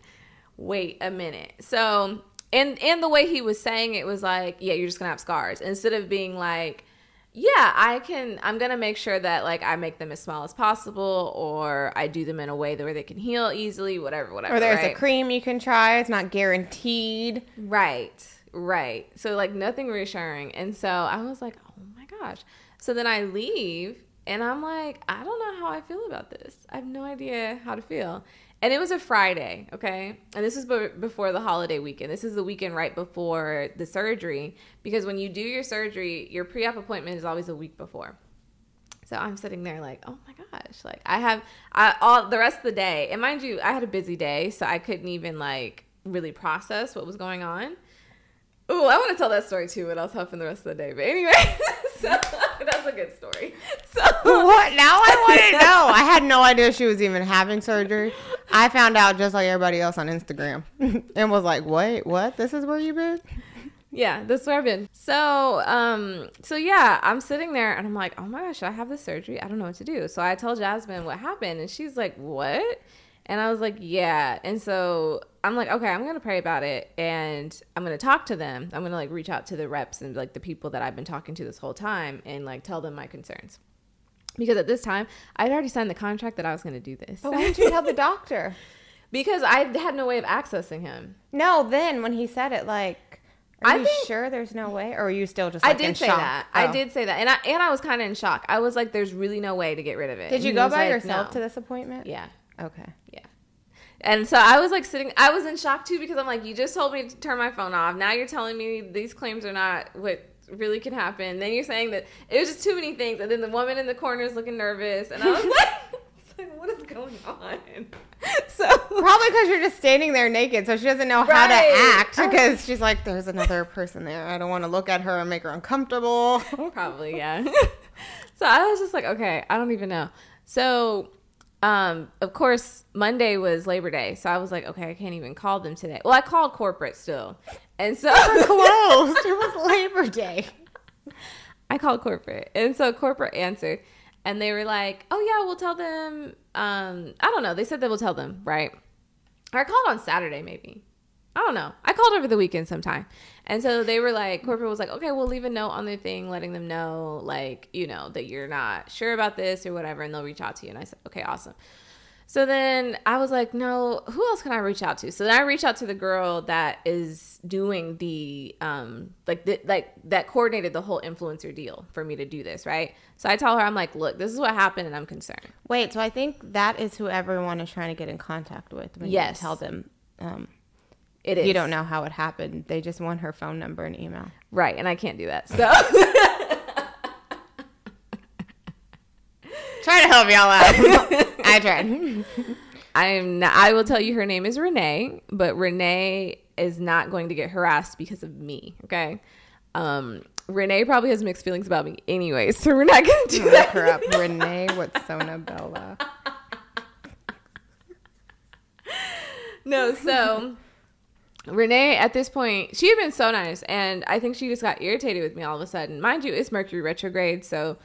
Wait a minute. So, and and the way he was saying it was like, yeah, you're just gonna have scars instead of being like, yeah, I can. I'm gonna make sure that like I make them as small as possible, or I do them in a way that where they can heal easily, whatever, whatever. Or there's right? a cream you can try. It's not guaranteed. Right, right. So like nothing reassuring. And so I was like, oh my gosh. So then I leave and I'm like, I don't know how I feel about this. I have no idea how to feel. And it was a Friday, okay? And this is be- before the holiday weekend. This is the weekend right before the surgery because when you do your surgery, your pre-op appointment is always a week before. So I'm sitting there like, oh my gosh, like I have I, all the rest of the day, and mind you, I had a busy day, so I couldn't even like really process what was going on. Ooh, I want to tell that story too, what else happened the rest of the day. But anyway, so that's a good story. So What? Now I want to know. I had no idea she was even having surgery. I found out just like everybody else on Instagram and was like, wait, what? This is where you've been? yeah, that's where I've been. So, um, so yeah, I'm sitting there and I'm like, oh my gosh, should I have this surgery? I don't know what to do. So I tell Jasmine what happened, and she's like, what? And I was like, yeah. And so I'm like, okay, I'm gonna pray about it, and I'm gonna talk to them. I'm gonna like reach out to the reps and like the people that I've been talking to this whole time, and like tell them my concerns. Because at this time, I'd already signed the contract that I was going to do this. But why didn't you tell the doctor? because I had no way of accessing him. No, then when he said it, like, are I you think- sure there's no way? Or are you still just I like, in did say shock? that. I Oh. did say that, and I and I was kind of in shock. I was like, "There's really no way to get rid of it." Did And you go by like, yourself "No." to this appointment? Yeah, Okay. yeah. And so I was like sitting. I was in shock too because I'm like, "You just told me to turn my phone off. Now you're telling me these claims are not what really can happen. Then you're saying that it was just too many things." And then the woman in the corner is looking nervous, and I was like, like, "What is going on?" So Probably because you're just standing there naked, so she doesn't know how to act because she's like, "There's another person there. I don't want to look at her and make her uncomfortable." Probably, yeah. so I was just like, okay, I don't even know. So, um, of course, Monday was Labor Day, so I was like, okay, I can't even call them today. Well, I called corporate still, and so Closed. it was Labor Day. I called corporate, and so corporate answered, and they were like, "Oh yeah, we'll tell them." Um, I don't know. They said they will tell them, right? Or I called on Saturday, maybe. I don't know. I called over the weekend sometime, and so they were like, corporate was like, "Okay, we'll leave a note on the thing, letting them know, like, you know, that you're not sure about this or whatever, and they'll reach out to you." And I said, "Okay, awesome." So then I was like, no, who else can I reach out to? So then I reached out to the girl that is doing the um like the, like that coordinated the whole influencer deal for me to do this, right? So I tell her I'm like, look, this is what happened and I'm concerned. Wait, so I think that is who everyone is trying to get in contact with when Yes. you tell them um, It is you don't know how it happened. They just want her phone number and email. Right, and I can't do that. So Try to help y'all out. I tried. I'm not, I will tell you her name is Renee, but Renee is not going to get harassed because of me, okay? Um Renee probably has mixed feelings about me anyway, so we're not going to do Look that. her up. Renee Watsona Bella. No, so Renee at this point, she had been so nice, and I think she just got irritated with me all of a sudden. Mind you, it's Mercury retrograde, so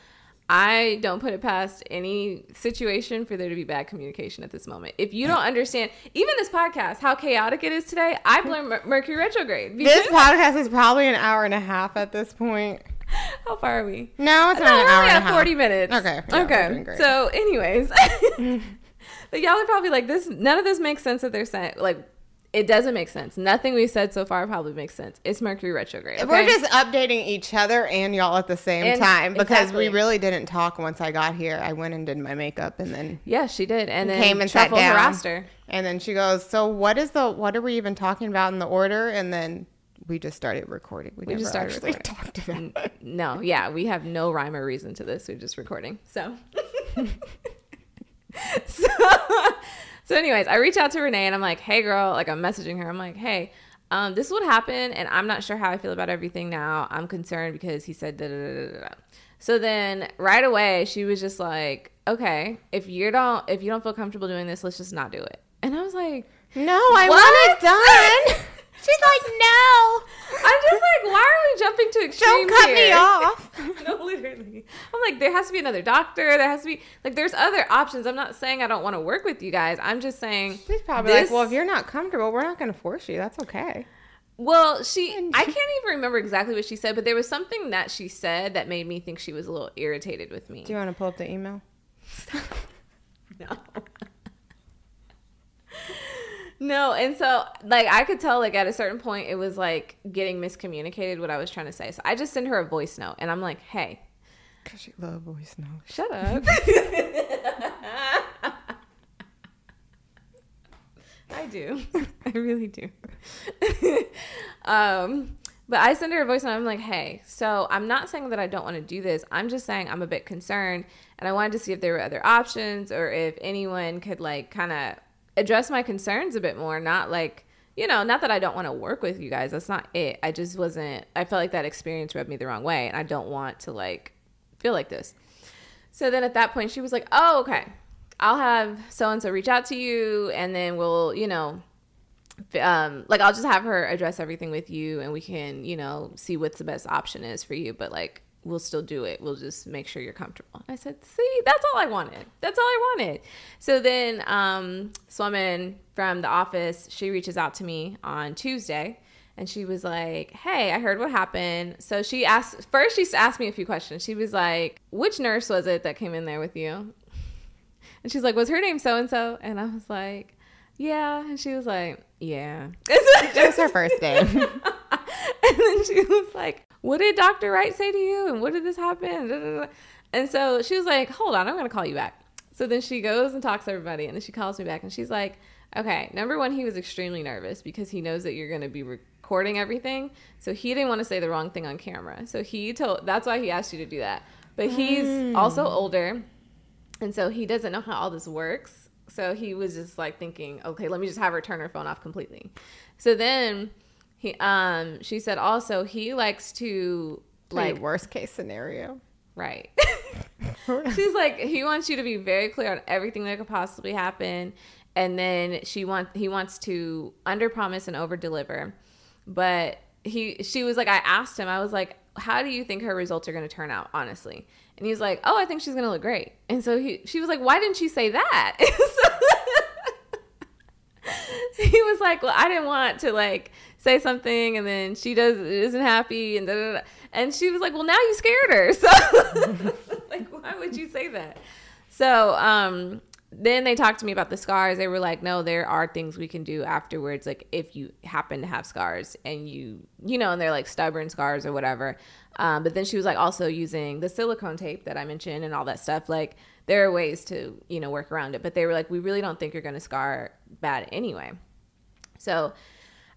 I don't put it past any situation for there to be bad communication at this moment. If you don't understand, even this podcast, how chaotic it is today, I blame Mer- Mercury retrograde. This podcast is probably an hour and a half at this point. how far are we? No, it's No, not an we're hour and a half. 40 minutes. Okay, yeah, okay. So, anyways, but y'all are probably like, this, none of this makes sense that they're saying, like, it doesn't make sense. Nothing we've said so far probably makes sense. It's Mercury retrograde. Okay? We're just updating each other and y'all at the same And- time because exactly. we really didn't talk once I got here. I went and did my makeup and then yeah, she did. And then came and sat down. harassed her. And then she goes, "So what is the what are we even talking about in the order?" And then we just started recording. We, We just started actually recording. talked about. it. No, yeah, we have no rhyme or reason to this. We're just recording. So, so, so, anyways, I reach out to Renee and I'm like, hey, girl, like I'm messaging her. I'm like, hey, um, this would happen, and I'm not sure how I feel about everything now. I'm concerned because he said da da da da. da. So then, right away, she was just like, okay, if you don't, if you don't feel comfortable doing this, let's just not do it. And I was like, No, I What? want it done. She's like, "No, I'm just like, why are we jumping to extremes don't cut me off." no, literally. I'm like, there has to be another doctor. There has to be like, there's other options. I'm not saying I don't want to work with you guys. I'm just saying She's probably this- like, "Well, if you're not comfortable, we're not going to force you. That's okay." Well, she. I can't even remember exactly what she said, but there was something that she said that made me think she was a little irritated with me. Do you want to pull up the email? No. No, and so like I could tell like at a certain point it was like getting miscommunicated what I was trying to say. So I just send her a voice note and I'm like, "Hey, Because she love voice notes. Shut up. I do. I really do. um, but I send her a voice note, I'm like, hey, so I'm not saying that I don't want to do this. I'm just saying I'm a bit concerned and I wanted to see if there were other options or if anyone could like kind of address my concerns a bit more. Not like, you know, not that I don't want to work with you guys. That's not it. I just wasn't, I felt like that experience rubbed me the wrong way and I don't want to like feel like this. So then at that point, she was like, "Oh, okay. I'll have so and so reach out to you, and then we'll, you know, um, like I'll just have her address everything with you, and we can, you know, see what the best option is for you. But like, we'll still do it. We'll just make sure you're comfortable." I said, "See, that's all I wanted. That's all I wanted." So then, um, this woman from the office, she reaches out to me on Tuesday. And she was like, "Hey, I heard what happened." So she asked first. She asked me a few questions. She was like, "Which nurse was it that came in there with you?" And she's like, "Was her name so and so?" And I was like, "Yeah." And she was like, "Yeah." It was her first name. and then she was like, "What did Doctor Wright say to you? And what did this happen?" And so she was like, "Hold on, I'm gonna call you back." So then she goes and talks to everybody, and then she calls me back, and she's like, "Okay, number one, he was extremely nervous because he knows that you're gonna be recording everything, so he didn't want to say the wrong thing on camera. So he told that's why he asked you to do that. But he's mm. also older, and so he doesn't know how all this works. So he was just like thinking, okay, let me just have her turn her phone off completely. So then he um she said also he likes to like worst case scenario. right. She's like he wants you to be very clear on everything that could possibly happen and then she want he wants to under promise and over deliver. But he she was like I asked him I was like how do you think her results are going to turn out honestly? And he was like, "Oh, I think she's going to look great." And so he she was like, "Why didn't she say that?" So he was like, "Well, I didn't want to like say something, and then she does isn't happy, and da, da, da. and she was like, "Well, now you scared her, so like, why would you say that?" So um, then they talked to me about the scars. They were like, "No, there are things we can do afterwards, like if you happen to have scars and you, you know, and they're like stubborn scars or whatever." Um, but then she was like also using the silicone tape that I mentioned and all that stuff, like there are ways to you know work around it but they were like we really don't think you're going to scar bad anyway. So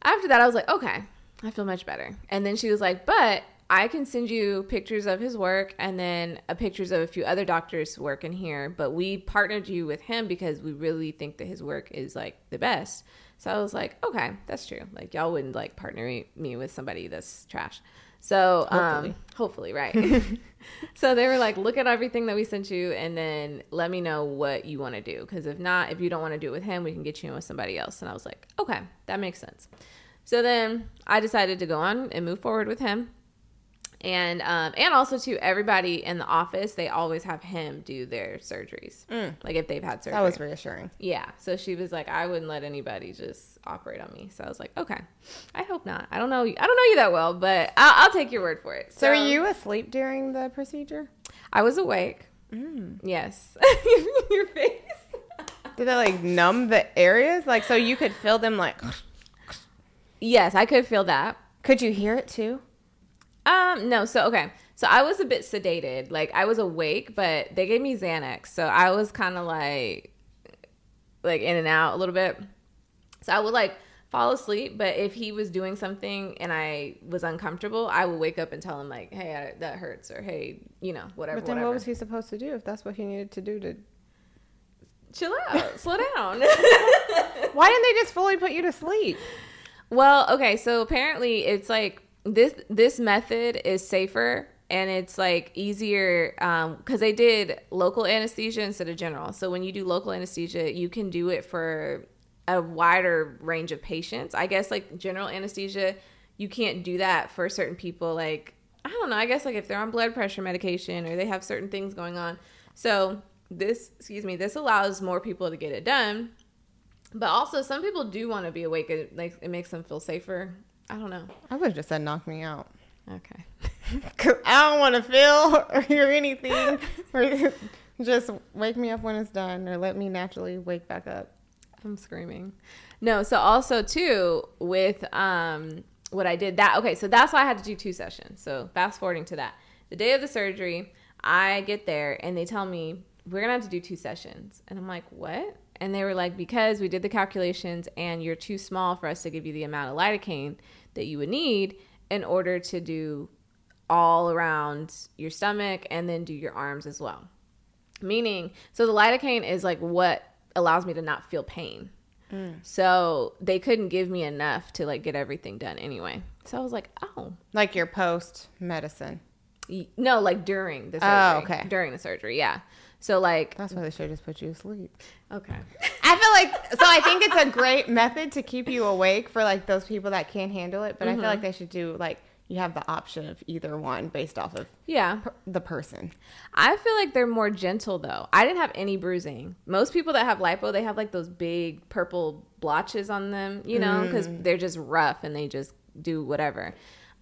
after that i was like okay i feel much better. And then she was like but i can send you pictures of his work and then uh, pictures of a few other doctors work in here but we partnered you with him because we really think that his work is like the best. So i was like okay that's true. Like y'all wouldn't like partner me, me with somebody that's trash so um hopefully. right. So they were like look at everything that we sent you and then let me know what you want to do. Because if not if you don't want to do it with him we can get you in with somebody else. And i was like okay that makes sense. So then i decided to go on and move forward with him And um, and also too, everybody in the office they always have him do their surgeries, like if they've had surgery. That was reassuring. Yeah. So she was like, I wouldn't let anybody just operate on me. So I was like, okay. I hope not. I don't know. I don't know you that well, but I'll, I'll take your word for it. So, were you asleep during the procedure? I was awake. Mm. Yes. your face. Did they like numb the areas? Like, so you could feel them like, Yes, I could feel that. could you hear it too? Um, no. So okay. So I was a bit sedated. Like I was awake, but they gave me Xanax, so I was kind of like, like in and out a little bit. So I would like fall asleep, but if he was doing something and I was uncomfortable, I would wake up and tell him like, "Hey, I, that hurts," or "Hey, you know, whatever." But then whatever. what was he supposed to do if that's what he needed to do to? Chill out, slow down. Why didn't they just fully put you to sleep? Well, okay, so apparently it's like this this method is safer and it's like easier um, because they did local anesthesia instead of general. So when you do local anesthesia, you can do it for a wider range of patients. I guess like general anesthesia, you can't do that for certain people. Like I don't know. I guess like if they're on blood pressure medication or they have certain things going on. So this, excuse me, this allows more people to get it done. But also, some people do want to be awake. It, like it makes them feel safer. I don't know. I would have just said knock me out. Okay. Cause I don't want to feel or hear anything, or just wake me up when it's done, or let me naturally wake back up. I'm screaming. No, so also too with um what I did that okay, so that's why I had to do two sessions. So fast forwarding to that. The day of the surgery, I get there and they tell me we're gonna have to do two sessions. And I'm like, what? And they were like, because we did the calculations and you're too small for us to give you the amount of lidocaine that you would need in order to do all around your stomach and then do your arms as well. Meaning, so the lidocaine is like what allows me to not feel pain. Mm. So they couldn't give me enough to like get everything done anyway. So I was like, oh, Like your post medicine. no, like during the oh, surgery. Oh, okay. During the surgery, yeah. So like, That's why they should just put you to sleep. okay. I feel like so. I think it's a great method to keep you awake for like those people that can't handle it. But I feel like they should do like you have the option of either one based off of Yeah. per- the person. I feel like they're more gentle though. I didn't have any bruising. Most people that have lipo, they have like those big purple blotches on them, you know, because they're just rough and they just do whatever.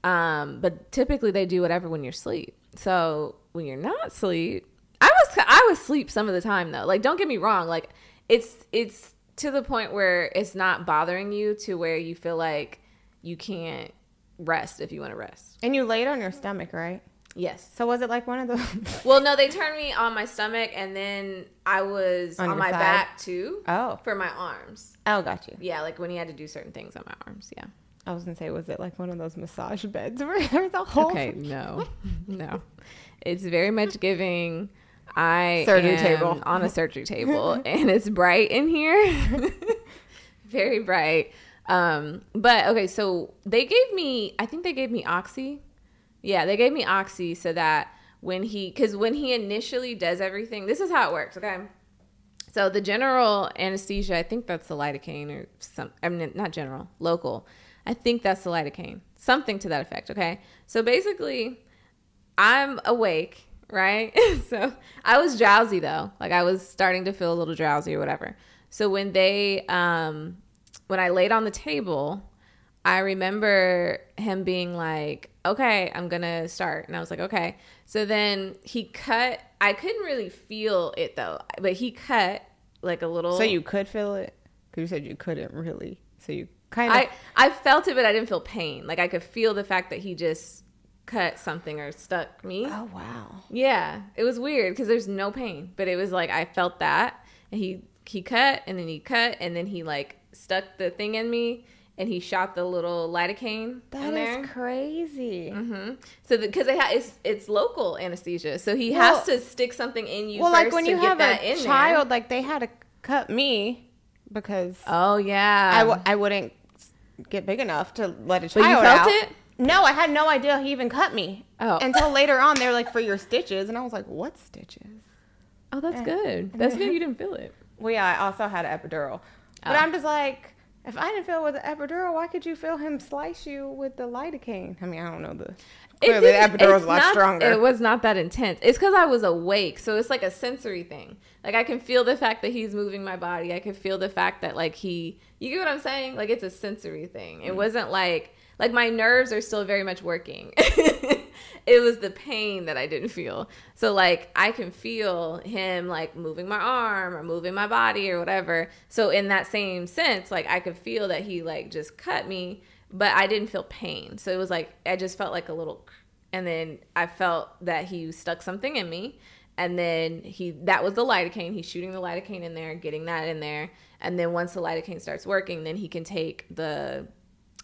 Um, but typically they do whatever when you're asleep. So when you're not asleep, I was I was asleep some of the time though. Like don't get me wrong, like it's it's to the point where it's not bothering you to where you feel like you can't rest if you want to rest. And you laid on your stomach, right? Yes. So was it like one of those? Well, no, they turned me on my stomach, and then I was On on, my side? back too oh, for my arms. oh, got you. Yeah, like when he had to do certain things on my arms. Yeah. I was gonna say, was it like one of those massage beds where there's a whole Okay, no, no. It's very much giving. I Surgery table. on a surgery table, and it's bright in here. very bright. Um, but okay, so they gave me. I think they gave me oxy. Yeah, they gave me oxy so that when he, because when he initially does everything, this is how it works. Okay. So the general anesthesia, I think that's the lidocaine or some. I mean, not general, local. I think that's the lidocaine, something to that effect. Okay. So basically, I'm awake, right? so I was drowsy though, like I was starting to feel a little drowsy or whatever. So when they, um, when I laid on the table, I remember him being like, okay, I'm gonna start. And I was like, okay. So then he cut, I couldn't really feel it though, but he cut like a little. So you could feel it because you said you couldn't really. So you kind of. I, I felt it, but I didn't feel pain. Like I could feel the fact that he just cut something or stuck me. oh wow. Yeah, it was weird because there's no pain, but it was like I felt that, and he he cut, and then he cut, and then he like stuck the thing in me, and he shot the little lidocaine That is there. crazy. hmm So because it ha- it's it's local anesthesia, so he Well- has to stick something in you. Well, like when you have that a child, like they had to cut me because Oh yeah. I w- I wouldn't get big enough to let a But you child felt out. it? No, I had no idea he even cut me. Oh. Until later on, they were like, for your stitches. And I was like, what stitches? oh, that's good. That's good. You didn't feel it. Well, yeah, I also had an epidural. But Oh. I'm just like, If I didn't feel with the epidural, why could you feel him slice you with the lidocaine? I mean, I don't know the. Clearly, the epidural is a lot not- stronger. It was not that intense. It's because I was awake, so it's like a sensory thing. Like I can feel the fact that he's moving my body. I can feel the fact that like he. You get what I'm saying? Like it's a sensory thing. Mm. It wasn't like like my nerves are still very much working. it was the pain that I didn't feel. So like I can feel him like moving my arm or moving my body or whatever. So in that same sense, like I could feel that he like just cut me, but I didn't feel pain. So it was like I just felt like a little and then I felt that he stuck something in me. And then he that was the lidocaine. He's shooting the lidocaine in there, getting that in there. And then once the lidocaine starts working, then he can take the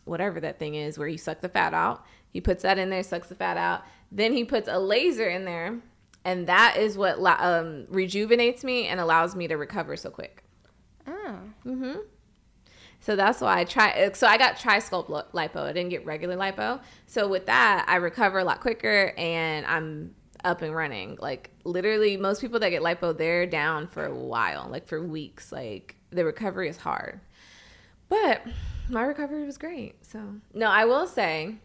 whatever that thing is where you suck the fat out. He puts that in there, sucks the fat out. Then he puts a laser in there, and that is what um, rejuvenates me and allows me to recover so quick. oh. Mm-hmm. So that's why I try. So I got tri-sculpt lipo. I didn't get regular lipo. So with that, I recover a lot quicker, and I'm up and running. Like literally, most people that get lipo, they're down for a while, like for weeks. Like the recovery is hard. But my recovery was great. So no, I will say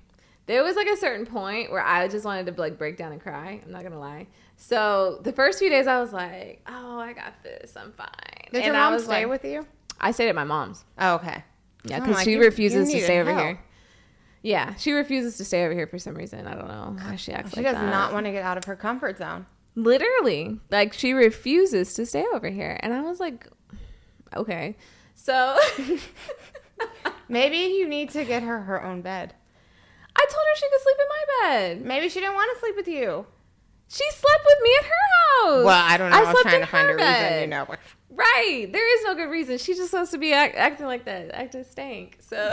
there was like a certain point where I just wanted to like break down and cry. I'm not gonna lie. So the first few days I was like, "Oh, I got this. I'm fine." Did And your I mom was stay like- with you? I stayed at my mom's. Oh, okay. Yeah, because like, she refuses to stay over help. here. Yeah, she refuses to stay over here for some reason. I don't know why she acts She like does not want to get out of her comfort zone. Literally, like she refuses to stay over here, and I was like, okay. So Maybe you need to get her her own bed. I told her she could sleep in my bed. Maybe she didn't want to sleep with you. She slept with me at her house. Well, I don't know. I, was trying to find a reason, you know. Right. There is no good reason. She just wants to be act- acting like that, acting stank. So,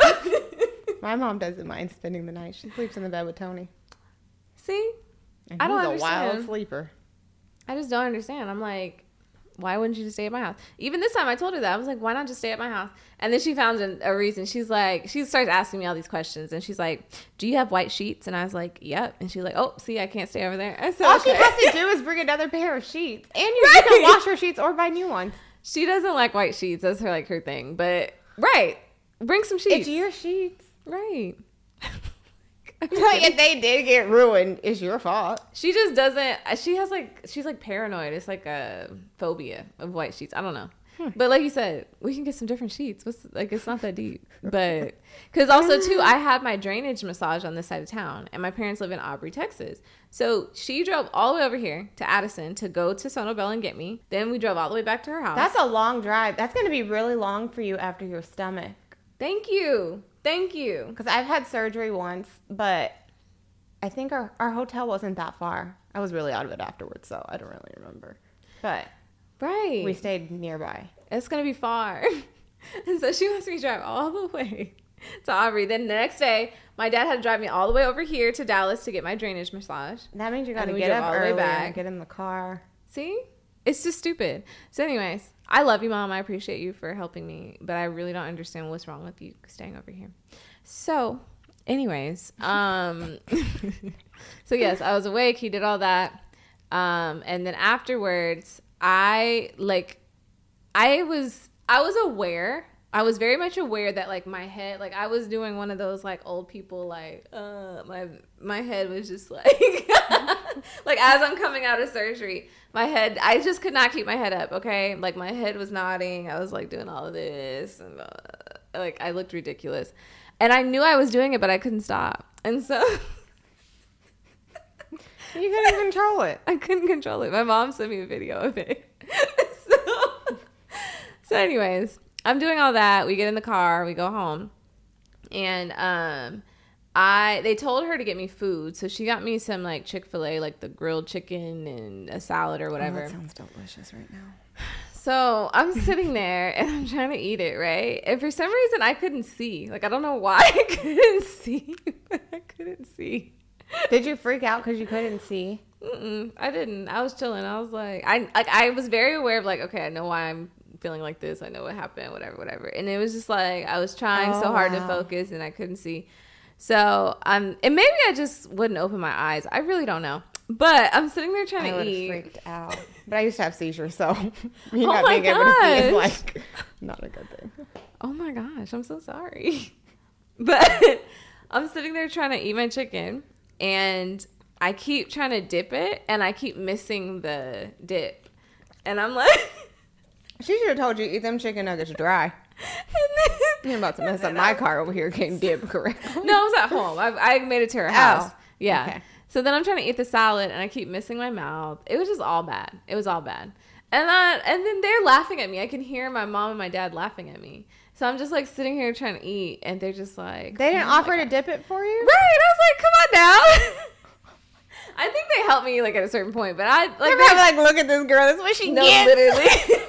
My mom doesn't mind spending the night. She sleeps in the bed with Tony. see, And I don't he's a wild understand. sleeper. I just don't understand. I'm like, why wouldn't you just stay at my house? Even this time, I told her that I was like, why not just stay at my house? And then she found a, reason. She's like, she starts asking me all these questions, and she's like, "Do you have white sheets?" And I was like, "Yep." And she's like, "Oh, see, I can't stay over there." I said, All she has to do is bring another pair of sheets, and you, you can wash her sheets or buy new ones. She doesn't like white sheets. That's her like her thing. But right, bring some sheets. It's your sheets. right. Like, if they did get ruined, it's your fault. She just doesn't. She has like she's like paranoid. It's like a phobia of white sheets. I don't know. Hmm. But like you said, we can get some different sheets. What's like it's not that deep. But because also too, I had my drainage massage on this side of town, and my parents live in Aubrey, Texas. So she drove all the way over here to Addison to go to Sono Bello and get me. Then we drove all the way back to her house. That's a long drive. That's going to be really long for you after your stomach. Thank you, thank you. Because I've had surgery once, but I think our, our hotel wasn't that far. I was really out of it afterwards, so I don't really remember. But Right. we stayed nearby. it's gonna be far. and so she wants me to drive all the way to Aubrey. Then the next day, my dad had to drive me all the way over here to Dallas to get my drainage massage. That means you gotta get up all the way early back. and get in the car. See? It's just stupid. So, anyways, I love you, mom. I appreciate you for helping me, but I really don't understand what's wrong with you staying over here. So, anyways, um, so yes, I was awake. He did all that, um, and then afterwards, I like, I was, I was aware. I was very much aware that like my head, like I was doing one of those like old people, like uh, my my head was just like, like as I'm coming out of surgery, my head, I just could not keep my head up. Okay, like my head was nodding. I was like doing all of this, and uh, like I looked ridiculous, and I knew I was doing it, but I couldn't stop, and so. You couldn't control it. I couldn't control it. My mom sent me a video of it. so, so, anyways, I'm doing all that. We get in the car, we go home, and um, I they told her to get me food, so she got me some like Chick Fil A, like the grilled chicken and a salad or whatever. Oh, sounds delicious right now. So I'm sitting there and I'm trying to eat it, right? And for some reason, I couldn't see. Like I don't know why I couldn't see, but I couldn't see. Did you freak out because you couldn't see? Mm-mm, I didn't. I was chilling. I was like, I like, I was very aware of like, okay, I know why I'm feeling like this. I know what happened, whatever, whatever. And it was just like I was trying so Oh, hard to focus and I couldn't see. So um, and maybe I just wouldn't open my eyes. I really don't know. but I'm sitting there trying I to eat. freaked out. But I used to have seizures, so me Oh not being able to see is like not a good thing. Oh my gosh, I'm so sorry. But I'm sitting there trying to eat my chicken and I keep trying to dip it and I keep missing the dip. And I'm like She should have told you eat them chicken nuggets dry. and then, You're about to mess up my car over here getting dipped correctly. No, I was at home. I, I made it to her oh, house. Oh, Yeah. okay. So then I'm trying to eat the salad and I keep missing my mouth. It was just all bad. It was all bad. And then and then they're laughing at me. I can hear my mom and my dad laughing at me. So I'm just like sitting here trying to eat and they're just like They didn't "Oh offer to dip it for you? Right. I was like, come on now. I think they helped me like at a certain point, but I like They're probably like, look at this girl. That's what she no, gets. literally.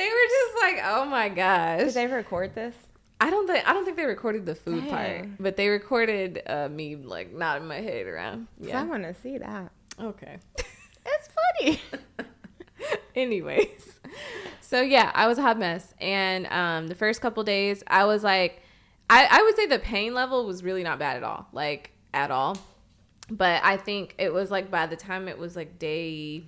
They were just like, oh my gosh. Did they record this? I don't think I don't think they recorded the food part, but they recorded uh, me like nodding my head around. Yeah, I want to see that. Okay. It's funny. Anyways, so yeah, I was a hot mess, and um, the first couple days, I was like, I, I would say the pain level was really not bad at all, like at all. But I think it was like by the time it was like day,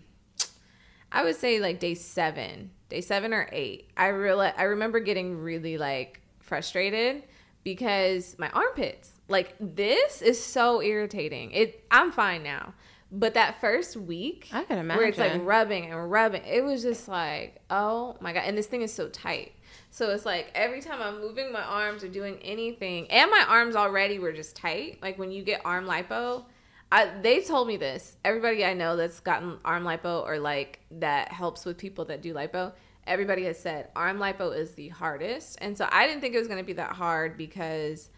I would say like day seven, day seven or eight. I realized I remember getting really like frustrated because my armpits, like this, is so irritating. It I'm fine now, but that first week, I can imagine where it's like rubbing and rubbing. It was just like, oh my god! And this thing is so tight. So it's like every time I'm moving my arms or doing anything, and my arms already were just tight. Like when you get arm lipo, I, they told me this. Everybody I know that's gotten arm lipo or like that helps with people that do lipo. Everybody has said arm lipo is the hardest, and so I didn't think it was going to be that hard because,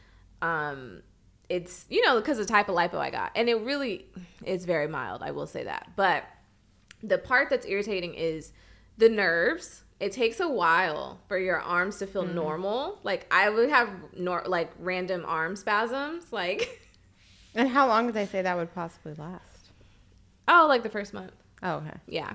um, it's you know because the type of lipo I got, and it really is very mild. I will say that, but the part that's irritating is the nerves. It takes a while for your arms to feel normal. Like I would have nor- like random arm spasms, like and how long did they say that would possibly last? oh, like the first month. Oh, okay. Yeah.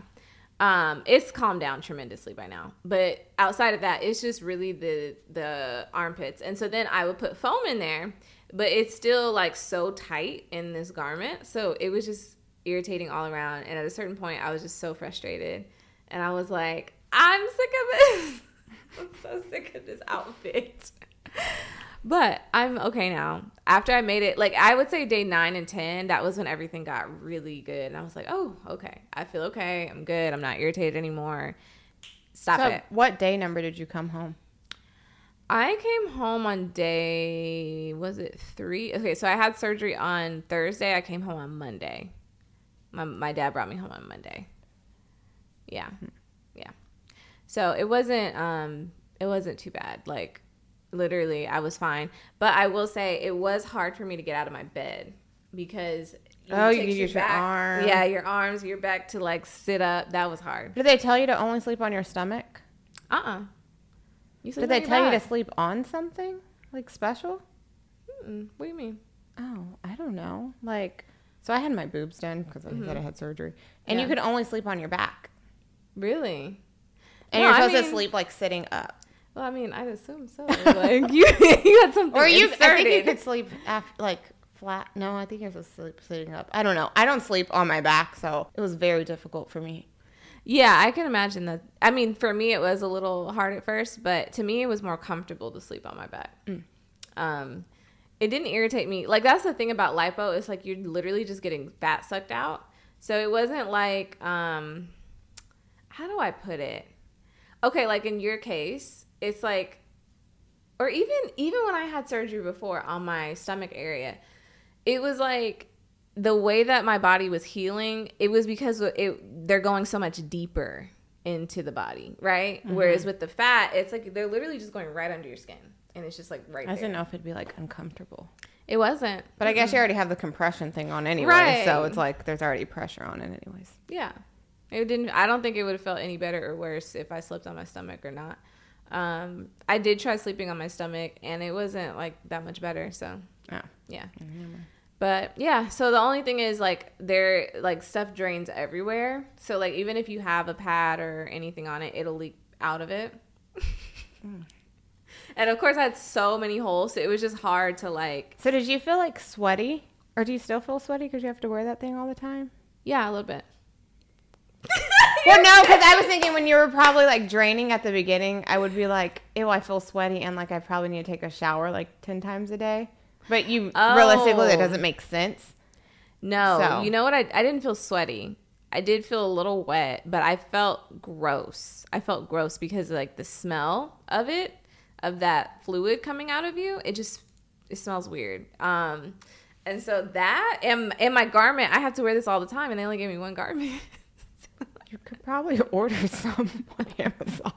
Um, it's calmed down tremendously by now. But outside of that, it's just really the the armpits. And so then I would put foam in there, but it's still like so tight in this garment. So it was just irritating all around. And at a certain point I was just so frustrated. And I was like, I'm sick of this. I'm so sick of this outfit. But I'm okay now. After I made it, like I would say day nine and 10, that was when everything got really good. And I was like, oh, okay. I feel okay. I'm good. I'm not irritated anymore. Stop So, it. what day number did you come home? I came home on day, was it three? Okay, so I had surgery on Thursday. I came home on Monday. My, my dad brought me home on Monday. Yeah. Yeah. So it wasn't, um, it wasn't too bad. Like, literally, I was fine. But I will say it was hard for me to get out of my bed because. Oh, you use your back- arm. Yeah, your arms, your back to like sit up. That was hard. Did they tell you to only sleep on your stomach? Uh uh You sleep Did they tell you to sleep on something like special? Mm-mm. What do you mean? Oh, I don't know. Like, so I had my boobs done because I said I had surgery, and you Mm-hmm. Could only sleep on your back, Really? and No, you're I supposed to sleep like sitting up. Well, I mean, I'd assume so. Like you, you had something Or you, I think you could sleep after, like flat. No, I think you're supposed to sleep sitting up. I don't know. I don't sleep on my back, so it was very difficult for me. yeah, I can imagine that. I mean, for me, it was a little hard at first, but to me, it was more comfortable to sleep on my back. Um, it didn't irritate me. Like that's the thing about lipo is like you're literally just getting fat sucked out. So it wasn't like, um, how do I put it? Okay, like in your case, it's like or even even when I had surgery before on my stomach area, it was like the way that my body was healing. It was because it they're going so much deeper into the body, right? Mm-hmm. Whereas with the fat, it's like they're literally just going right under your skin, and it's just like right I didn't know if it'd be like uncomfortable, It wasn't, but I guess you already have the compression thing on anyway, Right. so it's like there's already pressure on it anyways. yeah. It didn't. I don't think it would have felt any better or worse if I slept on my stomach or not. Um, I did try sleeping on my stomach, and it wasn't like that much better. So Yeah. yeah. But yeah, so the only thing is like there like stuff drains everywhere. So like even if you have a pad or anything on it, it'll leak out of it. And and of course I had so many holes, so it was just hard to like. So did you feel like sweaty, or do you still feel sweaty because you have to wear that thing all the time? Yeah, a little bit. Well, no, because I was thinking when you were probably like draining at the beginning, I would be like, ew, I feel sweaty, and like I probably need to take a shower like ten times a day. But you Oh. realistically, that doesn't make sense. No, So- you know what? I I didn't feel sweaty. I did feel a little wet, but I felt gross. I felt gross because like the smell of it, of that fluid coming out of you, it just it smells weird. Um, and so that and and my garment, I have to wear this all the time, and they only gave me one garment. You could probably order some on Amazon.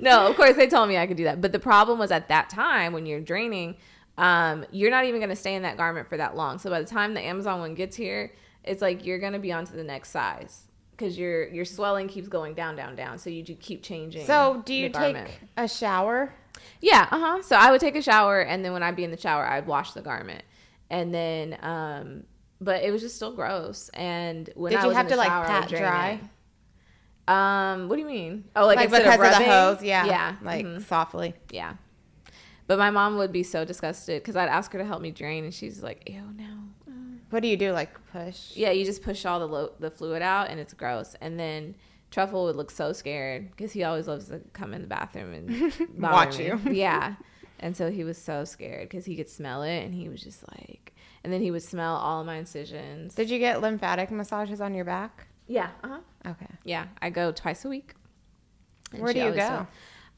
no, of course they told me I could do that. But the problem was at that time when you're draining, um, you're not even going to stay in that garment for that long. So by the time the Amazon one gets here, it's like you're going to be on to the next size because your your swelling keeps going down, down, down. So you do keep changing. So, do you take a shower? Yeah, uh huh. So I would take a shower, and then when I'd be in the shower, I'd wash the garment, and then, um, but it was just still gross. And when Did I you have in the to, like, shower, pat dry? it. Um, what do you mean? Oh, like, Like, instead because of, of, the hose? Yeah, yeah, like mhm. softly. Yeah. But my mom would be so disgusted because I'd ask her to help me drain, and she's like, "Ew, no." What do you do? Like push? Yeah, you just push all the lo- the fluid out, and it's gross. And then Truffle would look so scared because he always loves to come in the bathroom and Watch me. you. Yeah, and so he was so scared because he could smell it, and he was just like, and then he would smell all of my incisions. Did you get lymphatic massages on your back? Yeah, uh huh. Okay. Yeah, I go twice a week. And Where do you go?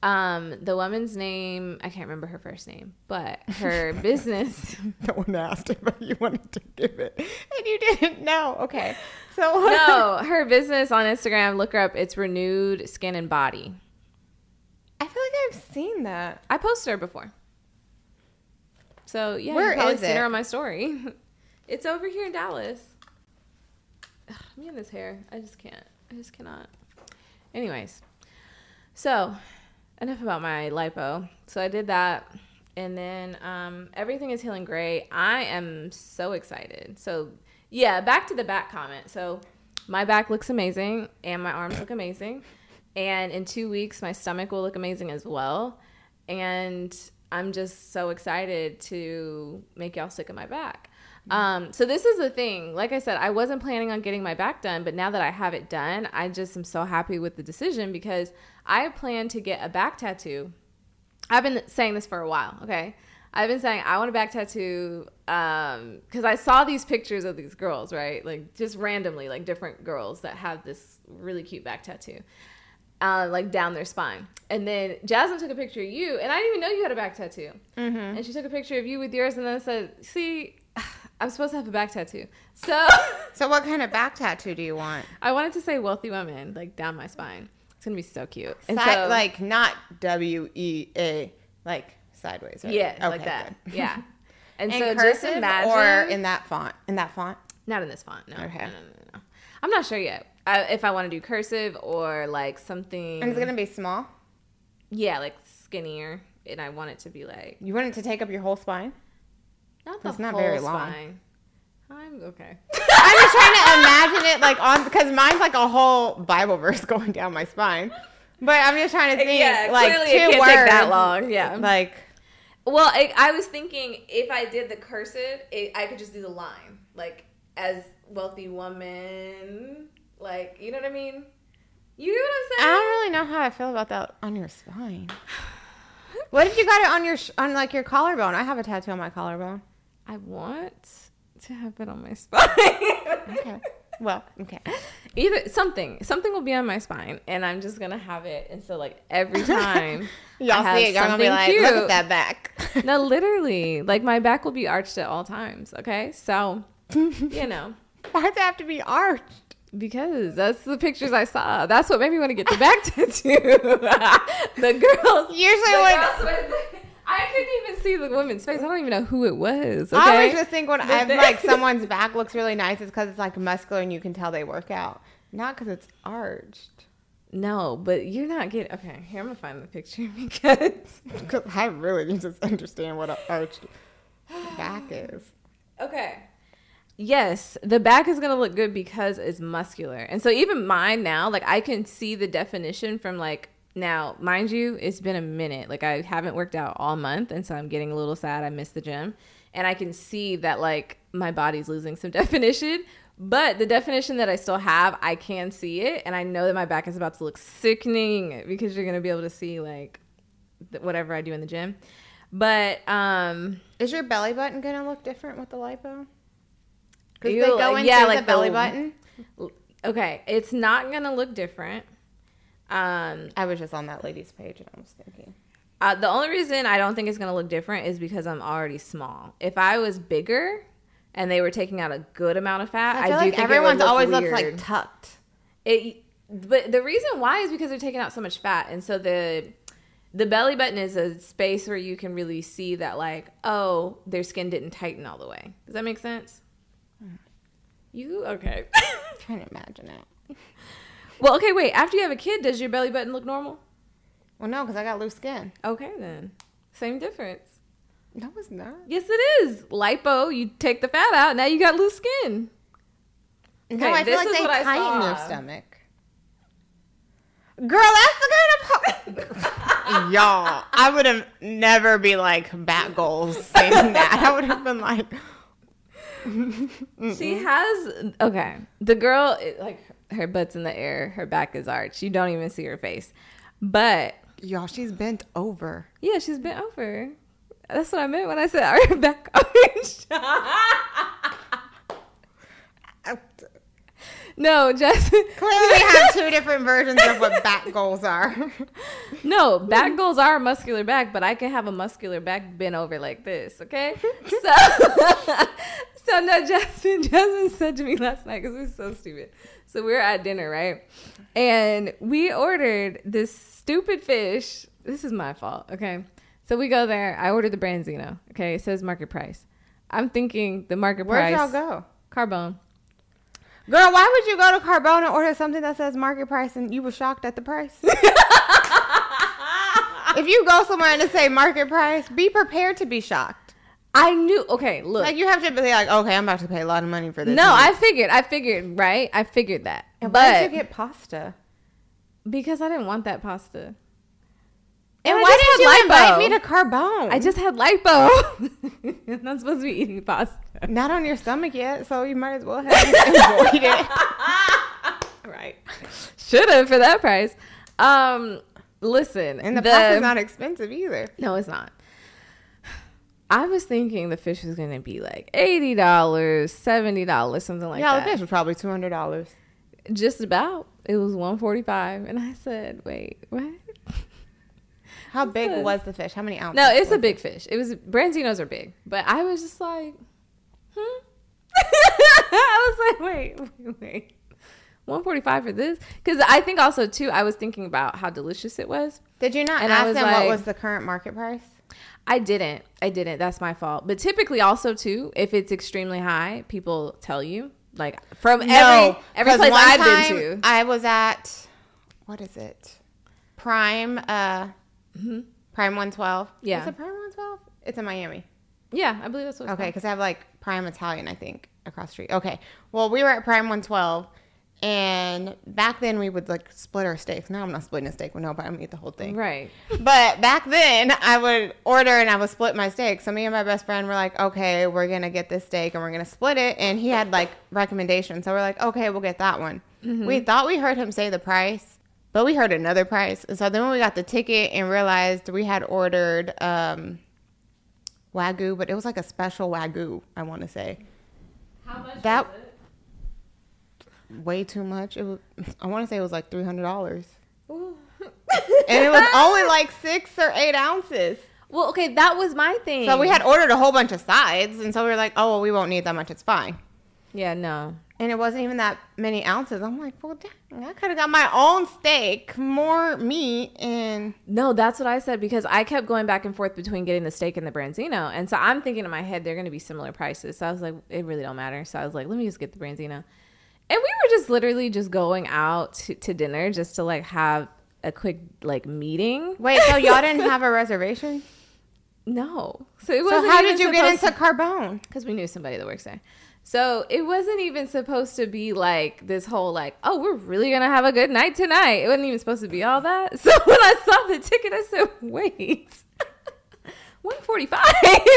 Um, the woman's name I can't remember her first name, but her business. No one asked if you wanted to give it, and you didn't know. Okay, so no, her business on Instagram. Look her up. It's Renewed Skin and Body. I feel like I've seen that. I posted her before. So yeah, Where you've probably is seen it? her on my story. it's over here in Dallas. Ugh, me and this hair, I just can't. I just cannot. Anyways, so enough about my lipo. So I did that, and then um, everything is healing great. I am so excited. So yeah, back to the back comment. So my back looks amazing, and my arms look amazing, and in two weeks my stomach will look amazing as well, and I'm just so excited to make y'all sick of my back. Um, so this is the thing. Like I said, I wasn't planning on getting my back done, but now that I have it done, I just am so happy with the decision because I plan to get a back tattoo. I've been saying this for a while, okay? I've been saying I want a back tattoo um because I saw these pictures of these girls, right? Like just randomly, like different girls that have this really cute back tattoo. Uh, like down their spine. And then Jasmine took a picture of you, and I didn't even know you had a back tattoo. Mm-hmm. And she took a picture of you with yours, and then said, "See, I'm supposed to have a back tattoo." So So, what kind of back tattoo do you want? I wanted to say "wealthy woman" like down my spine. It's gonna be so cute. And Si- so, like not W E A, like sideways. Right? yeah, Okay, like that. good. Yeah. And In so cursive just imagine, or in that font. In that font. not in this font. No, Okay. no, no, no, no. I'm not sure yet. I, if I want to do cursive or like something. And it's gonna be small. yeah, like skinnier, and I want it to be like You want it to take up your whole spine? Not the It's not very long. spine. I'm okay. I'm just trying to imagine it like on because mine's like a whole Bible verse going down my spine. But I'm just trying to think yeah, like clearly two it can't words. take that long. Yeah. Like Well, I, I was thinking if I did the cursive, it, I could just do the line, like as wealthy woman, like you know what I mean. You know what I'm saying? I don't really know how I feel about that on your spine. What if you got it on your sh- on like your collarbone? I have a tattoo on my collarbone. I want to have it on my spine. Okay. Well, okay. Either something, something will be on my spine, and I'm just gonna have it. And so, like every time, Y'all see it, y'all gonna be like, look at that back. no, literally, like my back will be arched at all times. Okay, so you know. Why does it have to be arched? Because that's the pictures I saw. That's what made me want to get the back tattoo. the girls. Usually the when- girls with- I couldn't even see the woman's face. I don't even know who it was. Okay? I always just think when I'm like someone's back looks really nice, it's because it's like muscular and you can tell they work out, not because it's arched. no, but you're not getting. Okay, here I'm gonna find the picture because. Because I really need to understand what an arched back is. Okay. Yes, the back is gonna look good because it's muscular, and so even mine now, like I can see the definition from like Now, mind you, it's been a minute. Like I haven't worked out all month, and so I'm getting a little sad. I miss the gym, and I can see that like my body's losing some definition. But the definition that I still have, I can see it, and I know that my back is about to look sickening because you're gonna be able to see like th- whatever I do in the gym. But um, Is your belly button gonna look different with the lipo? Because they go into yeah, the like belly the- button. okay, it's not gonna look different. Um, I was just on that lady's page and I was thinking. Uh, the only reason I don't think it's gonna look different is because I'm already small. If I was bigger and they were taking out a good amount of fat, I I, do like think everyone's look always weird. looks like tucked. it. But the reason why is because they're taking out so much fat, and so the the belly button is a space where you can really see that, like, oh, their skin didn't tighten all the way. Does that make sense? You okay? I'm trying to imagine it. well, okay. Wait. After you have a kid, does your belly button look normal? Well, no, because I got loose skin. Okay, then same difference. No, it's not. Yes, it is. Lipo, you take the fat out, now you got loose skin. No, Okay, I feel like they tighten your stomach. Girl, that's the kind of po- y'all. I would have never be like bat goals saying that. I would have been like, She has okay. The girl, like her butt's in the air, her back is arched. You don't even see her face, but y'all, she's bent over. yeah, she's bent over. That's what I meant when I said her back arched. no, just Clearly, we have two different versions of what back goals are. no. Back goals are a muscular back, but I can have a muscular back bent over like this. Okay, so so no, Jasmine. Jasmine said to me last night because we were so stupid. So we're at dinner, right? And we ordered this stupid fish. This is my fault. Okay, so we go there. I ordered the branzino. Okay, it says market price. I'm thinking the market price. Where'd y'all go? Carbone. Girl, why would you go to Carbone and order something that says market price and you were shocked at the price? if you go somewhere and it say market price, be prepared to be shocked. I knew. Okay, look. Like you have to be like, okay, I'm about to pay a lot of money for this. no. I figured. I figured. Right. I figured that. And but why did you get pasta? because I didn't want that pasta. And I why didn't you had invite lipo. me to Carbone? I just had lipo. I'm not supposed to be eating pasta. not on your stomach yet, so you might as well have enjoyed it. Right. Should have for that price. Um, listen, And the, pasta's not expensive either. No, it's not. I was thinking the fish was gonna be like eighty dollars, seventy dollars, something like yeah, that. Yeah, the fish was probably two hundred dollars. Just about. It was one forty five, and I said, "Wait, what?" How big Listen. was the fish? How many ounces? No, it's a big fish. It was branzinos are big, but I was just like, hmm. I was like, wait, wait, wait. 145 for this because I think also too I was thinking about how delicious it was. Did you not And I ask was them like- what was the current market price? I didn't. I didn't. That's my fault. But typically also too, if it's extremely high, people tell you like from every every 'cause place one I've been to. I was at what is it? Prime uh Prime 112. Mm-hmm. Yeah. Is it Prime 112? It's in Miami. yeah, I believe that's what. It's Okay, because I have like Prime Italian, I think, across street. Okay. Well, we were at Prime 112, and back then we would like split our steaks. Now I'm not splitting a steak with nobody. I'm gonna eat the whole thing. Right. But back then, I would order and I would split my steak. So me and my best friend were like, okay, we're gonna get this steak and we're gonna split it. And he had like recommendations, so we're like, okay, we'll get that one. We thought we heard him say the price, but we heard another price. And so then when we got the ticket and realized we had ordered um, wagyu, but it was like a special wagyu. I want to say How much That- way too much. It was. I want to say it was like three hundred dollars, and it was only like six or eight ounces. Well, okay, that was my thing. So we had ordered a whole bunch of sides, and so we were like, "Oh, well, we won't need that much. It's fine." Yeah, no. And it wasn't even that many ounces. I'm like, "Well, dang, I could have got my own steak, more meat, and No, that's what I said because I kept going back and forth between getting the steak and the branzino, and so I'm thinking in my head they're going to be similar prices. So I was like, it really don't matter. So I was like, let me just get the branzino, and we were just literally just going out to, to dinner just to like have a quick like meeting. wait. So y'all didn't have a reservation? No, so it wasn't how did you get into Carbone? because we knew somebody that works there. So it wasn't even supposed to be like this whole like, oh, we're really gonna have a good night tonight. It wasn't even supposed to be all that. So when I saw the ticket, I said, wait. 145 i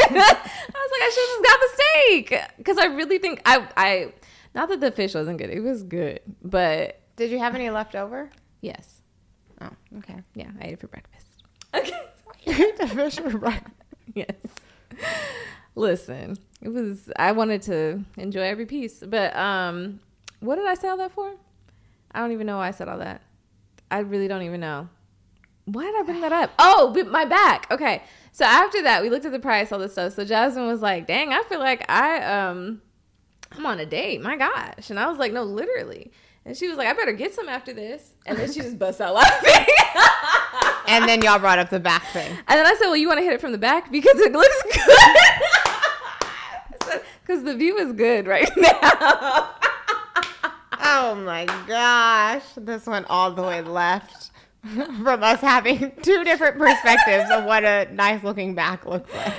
was like i should have just got the steak because i really think i i not that the fish wasn't good it was good but Did you have any left over? yes Oh, okay. yeah i ate it for breakfast okay You ate the fish for breakfast. yes. Listen, it was I wanted to enjoy every piece, but um, what did I say all that for? I don't even know why I said all that. I really don't even know. Why did I bring that up? Oh, but my back. Okay, so after that, we looked at the price, all this stuff. So Jasmine was like, "Dang, I feel like I um, I'm on a date. My gosh!" And I was like, "No, literally." And she was like, "I better get some after this." And then she just busts out laughing. And then y'all brought up the back thing. And then I said, "Well, you want to hit it from the back because it looks good." Because the view is good right now. Oh my gosh. This went all the way left from us having two different perspectives of what a nice looking back looks like.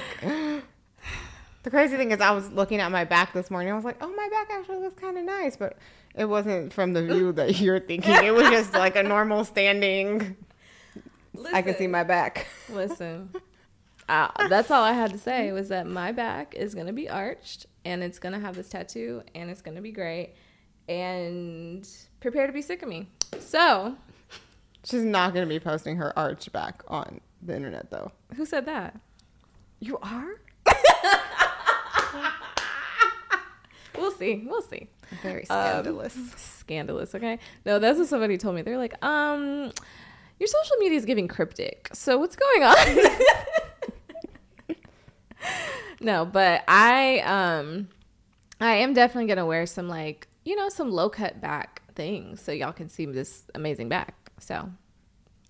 The crazy thing is, I was looking at my back this morning. I was like, oh, my back actually looks kind of nice. But it wasn't from the view that you're thinking. It was just like a normal standing. I can see my back. Listen, uh, that's all I had to say was that my back is gonna be arched and it's gonna have this tattoo and it's gonna be great and prepare to be sick of me. So, She's not going to be posting her arch back on the internet, though. who said that? You are? We'll see. We'll see. Very Um, scandalous. scandalous. Okay. No, that's what somebody told me. They're like, um, your social media is giving cryptic. So what's going on? no, but I um, I am definitely gonna wear some like you know some low cut back things so y'all can see this amazing back. So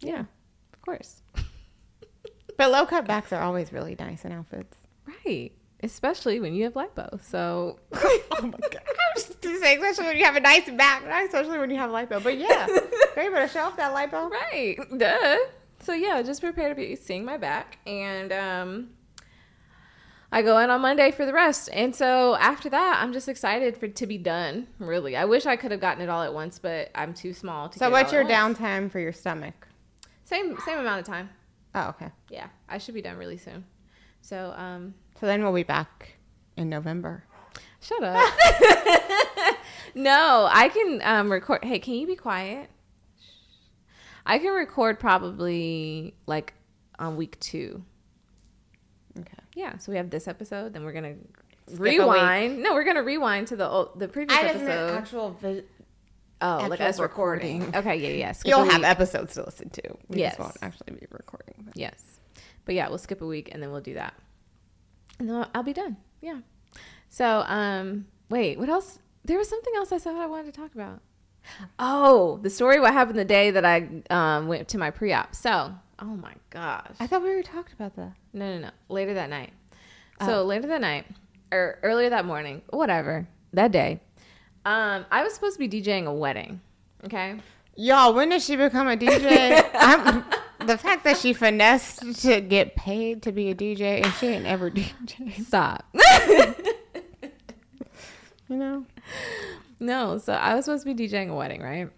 yeah, of course. but low cut backs are always really nice in outfits. Right. Especially when you have lipo. So oh my god. I was just gonna say, especially when you have a nice back, especially when you have lipo. But yeah, you better show off that lipo. Right. Duh. So yeah, just prepare to be seeing my back. And um I go in on Monday for the rest. And so after that, I'm just excited for to be done. Really. I wish I could have gotten it all at once, but I'm too small to So what's your downtime for your stomach? Same same amount of time. Oh, okay. Yeah. I should be done really soon. So um So then we'll be back in November. shut up. no, I can um record hey, can you be quiet? I can record probably like on week two. Okay. Yeah, so we have this episode, then we're gonna Skip rewind. No, we're gonna rewind to the old, the previous I episode. actual. Vi- oh, like actual us recording. recording. Okay, yeah, yeah. skip You'll have episodes to listen to. We Yes. just won't actually be recording. But. Yes, but yeah, we'll skip a week and then we'll do that, and then I'll, I'll be done. Yeah. So, um, wait, what else? There was something else I said I wanted to talk about. Oh, the story what happened the day that I um went to my pre-op. So, oh my gosh. I thought we already talked about that. No, no, no. Later that night. So later that night, or earlier that morning, whatever, that day, um, I was supposed to be DJing a wedding. Okay. Y'all, when did she become a DJ? The fact that she finessed to get paid to be a DJ and she ain't ever DJ, Stop. you know? no, so I was supposed to be DJing a wedding, right?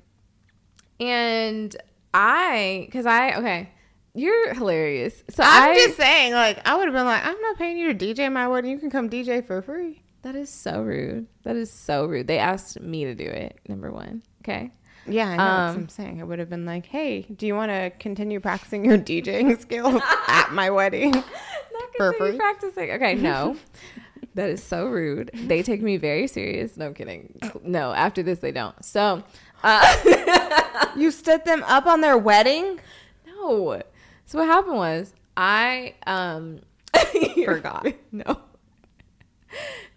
And I, because I, okay, you're hilarious. So I'm I, just saying, like, I would have been like, I'm not paying you to DJ my wedding. You can come DJ for free. that is so rude. That is so rude. They asked me to do it. Number one. Okay. Yeah, I know. that's what Um, I'm saying. I would have been like, hey, do you want to continue practicing your DJing skills at my wedding? Not continue practicing. Okay, no. that is so rude. They take me very serious. No I'm kidding. No, after this they don't. So, uh, You stood them up on their wedding? no. So what happened was I um Forgot. No.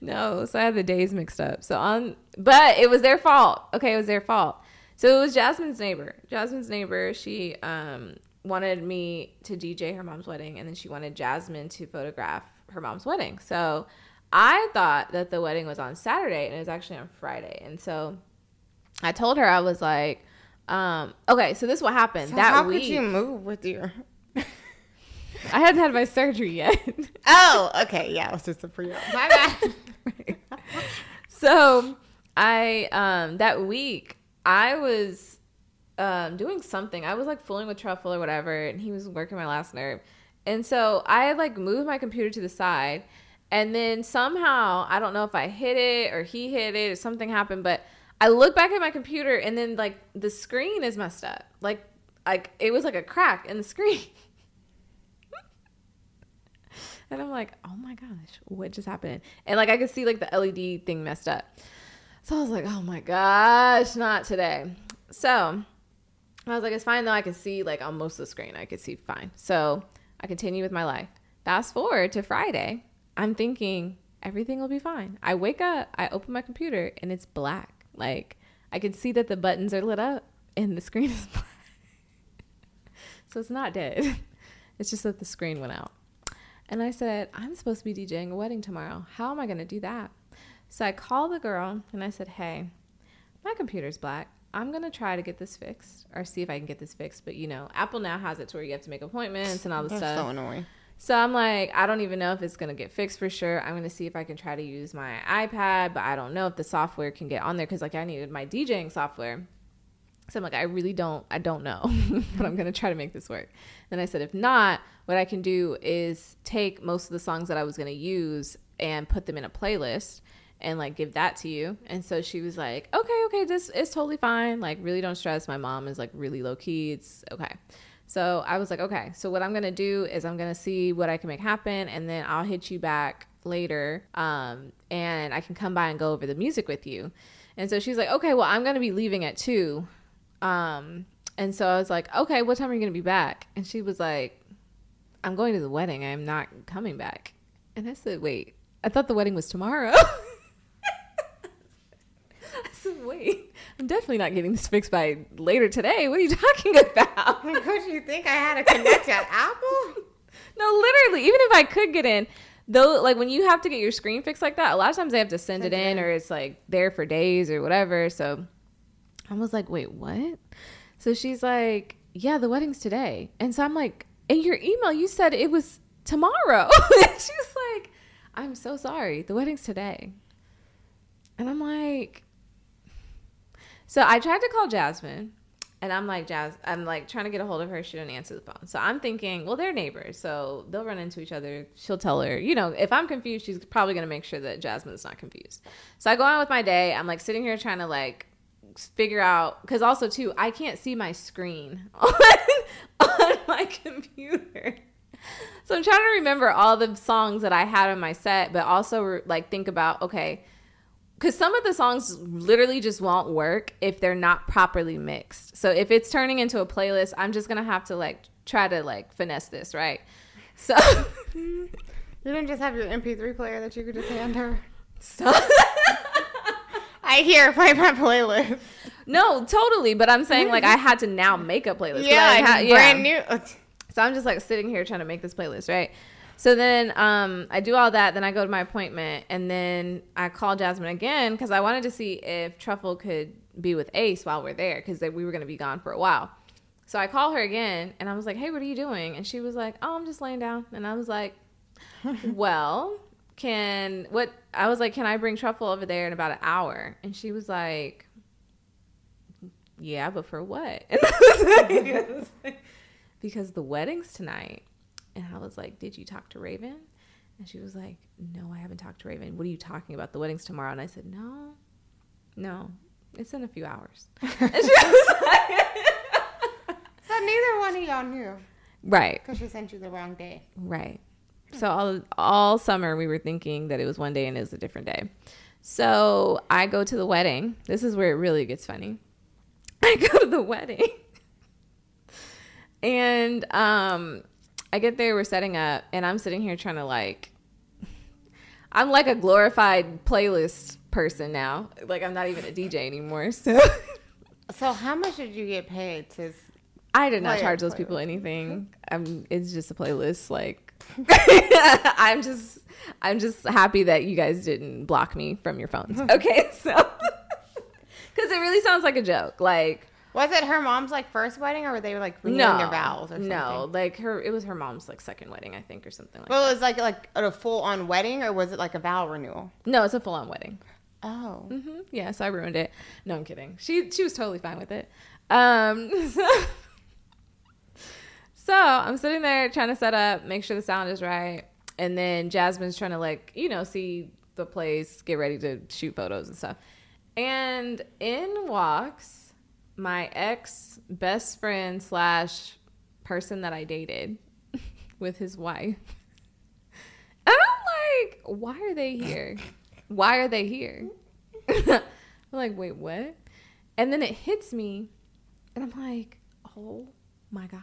No, so I had the days mixed up. So on but it was their fault. Okay, it was their fault. So it was Jasmine's neighbor. Jasmine's neighbor, she um wanted me to DJ her mom's wedding and then she wanted Jasmine to photograph her mom's wedding. So I thought that the wedding was on Saturday and it was actually on Friday. And so I told her I was like um okay, so this is what happened. So that how week could you move with your... I hadn't had my surgery yet. Oh, okay. Yeah, it was just a pre op. My bad. So so I um that week I was um doing something. I was like fooling with truffle or whatever, and he was working my last nerve. And so I like moved my computer to the side, and then somehow I don't know if I hit it or he hit it or something happened, but I look back at my computer and then like the screen is messed up. Like like it was like a crack in the screen. and I'm like, oh my gosh, what just happened? And like I could see like the LED thing messed up. So I was like, oh my gosh, not today. So I was like, it's fine though. I can see like on most of the screen, I could see fine. So I continue with my life. Fast forward to Friday, I'm thinking everything will be fine. I wake up, I open my computer, and it's black. Like I can see that the buttons are lit up and the screen is black. so it's not dead. It's just that the screen went out. And I said, I'm supposed to be DJing a wedding tomorrow. How am I going to do that? So I called the girl and I said, Hey, my computer's black. I'm going to try to get this fixed or see if I can get this fixed. But you know, Apple now has it to where you have to make appointments and all this That's stuff. so annoying. So I'm like, I don't even know if it's gonna get fixed for sure. I'm gonna see if I can try to use my iPad, but I don't know if the software can get on there because like I needed my DJing software. So I'm like, I really don't, I don't know, but I'm gonna try to make this work. And I said, if not, what I can do is take most of the songs that I was gonna use and put them in a playlist and like give that to you. And so she was like, okay, okay, this is totally fine. Like, really don't stress. My mom is like really low key. It's okay. So I was like, okay, so what I'm gonna do is I'm gonna see what I can make happen, and then I'll hit you back later, um, and I can come by and go over the music with you. And so she's like, okay, well, I'm gonna be leaving at two, um, and so I was like, okay, what time are you gonna be back? And she was like, I'm going to the wedding. I'm not coming back. And I said, wait, I thought the wedding was tomorrow. Wait, I'm definitely not getting this fixed by later today. What are you talking about? Do you think I had a connect at Apple? No, literally, even if I could get in, though, like when you have to get your screen fixed like that, a lot of times they have to send, Send it in in. or it's like there for days or whatever. So I was like, wait, what? So she's like, yeah, the wedding's today. And so I'm like, in your email, you said it was tomorrow. and she was like, I'm so sorry. The wedding's today. And I'm like, so I tried to call Jasmine, and I'm like, Jas, I'm like trying to get a hold of her. She didn't answer the phone. So I'm thinking, well, they're neighbors, so they'll run into each other. She'll tell her, you know, if I'm confused, she's probably gonna make sure that Jasmine's not confused. So I go on with my day. I'm like sitting here trying to like figure out because also too, I can't see my screen on, on my computer. So I'm trying to remember all the songs that I had on my set, but also like think about okay, because some of the songs literally just won't work if they're not properly mixed. So if it's turning into a playlist, I'm just gonna have to like try to like finesse this, right? So, You didn't just have your MP3 player that you could just hand her. so I hear play my playlist. no, totally. But I'm saying like I had to now make a playlist. Yeah, I had- brand new. So I'm just like sitting here trying to make this playlist, right? So then um, I do all that. Then I go to my appointment, and then I call Jasmine again because I wanted to see if Truffle could be with Ace while we're there because we were going to be gone for a while. So I call her again, and I was like, "Hey, what are you doing?" And she was like, "Oh, I'm just laying down." And I was like, "Well, can what?" I was like, "Can I bring Truffle over there in about an hour?" And she was like, "Yeah, but for what?" And I was like- like, because the wedding's tonight. And I was like, Did you talk to Raven? And she was like, No, I haven't talked to Raven. What are you talking about? The wedding's tomorrow. And I said, No, no, it's in a few hours. And she was like, So neither one of y'all knew Right, because she sent you the wrong day. right. So all all summer we were thinking that it was one day and it was a different day. So I go to the wedding. This is where it really gets funny. I go to the wedding. And um I get there, we're setting up, and I'm sitting here trying to like I'm like a glorified playlist person now. Like I'm not even a DJ anymore. So So how much did you get paid to? I did not charge those people anything. I'm it's just a playlist. Like I'm just I'm just happy that you guys didn't block me from your phones. Okay, so because it really sounds like a joke. Like Was it her mom's like first wedding, or were they like renewing no, their vows or something? no, like her. It was her mom's like second wedding, I think, or something like. That. Well, it was like like a full on wedding, or was it like a vow renewal? No, it's a full on wedding. Oh. hmm Yeah, so I ruined it. No, I'm kidding. She she was totally fine with it. Um, so, so I'm sitting there trying to set up, make sure the sound is right, and then Jasmine's trying to like you know see the place, get ready to shoot photos and stuff. And in walks my ex best friend slash person that I dated with his wife. And I'm like, why are they here? Why are they here? I'm like, wait, what? And then it hits me, and I'm like, oh my gosh,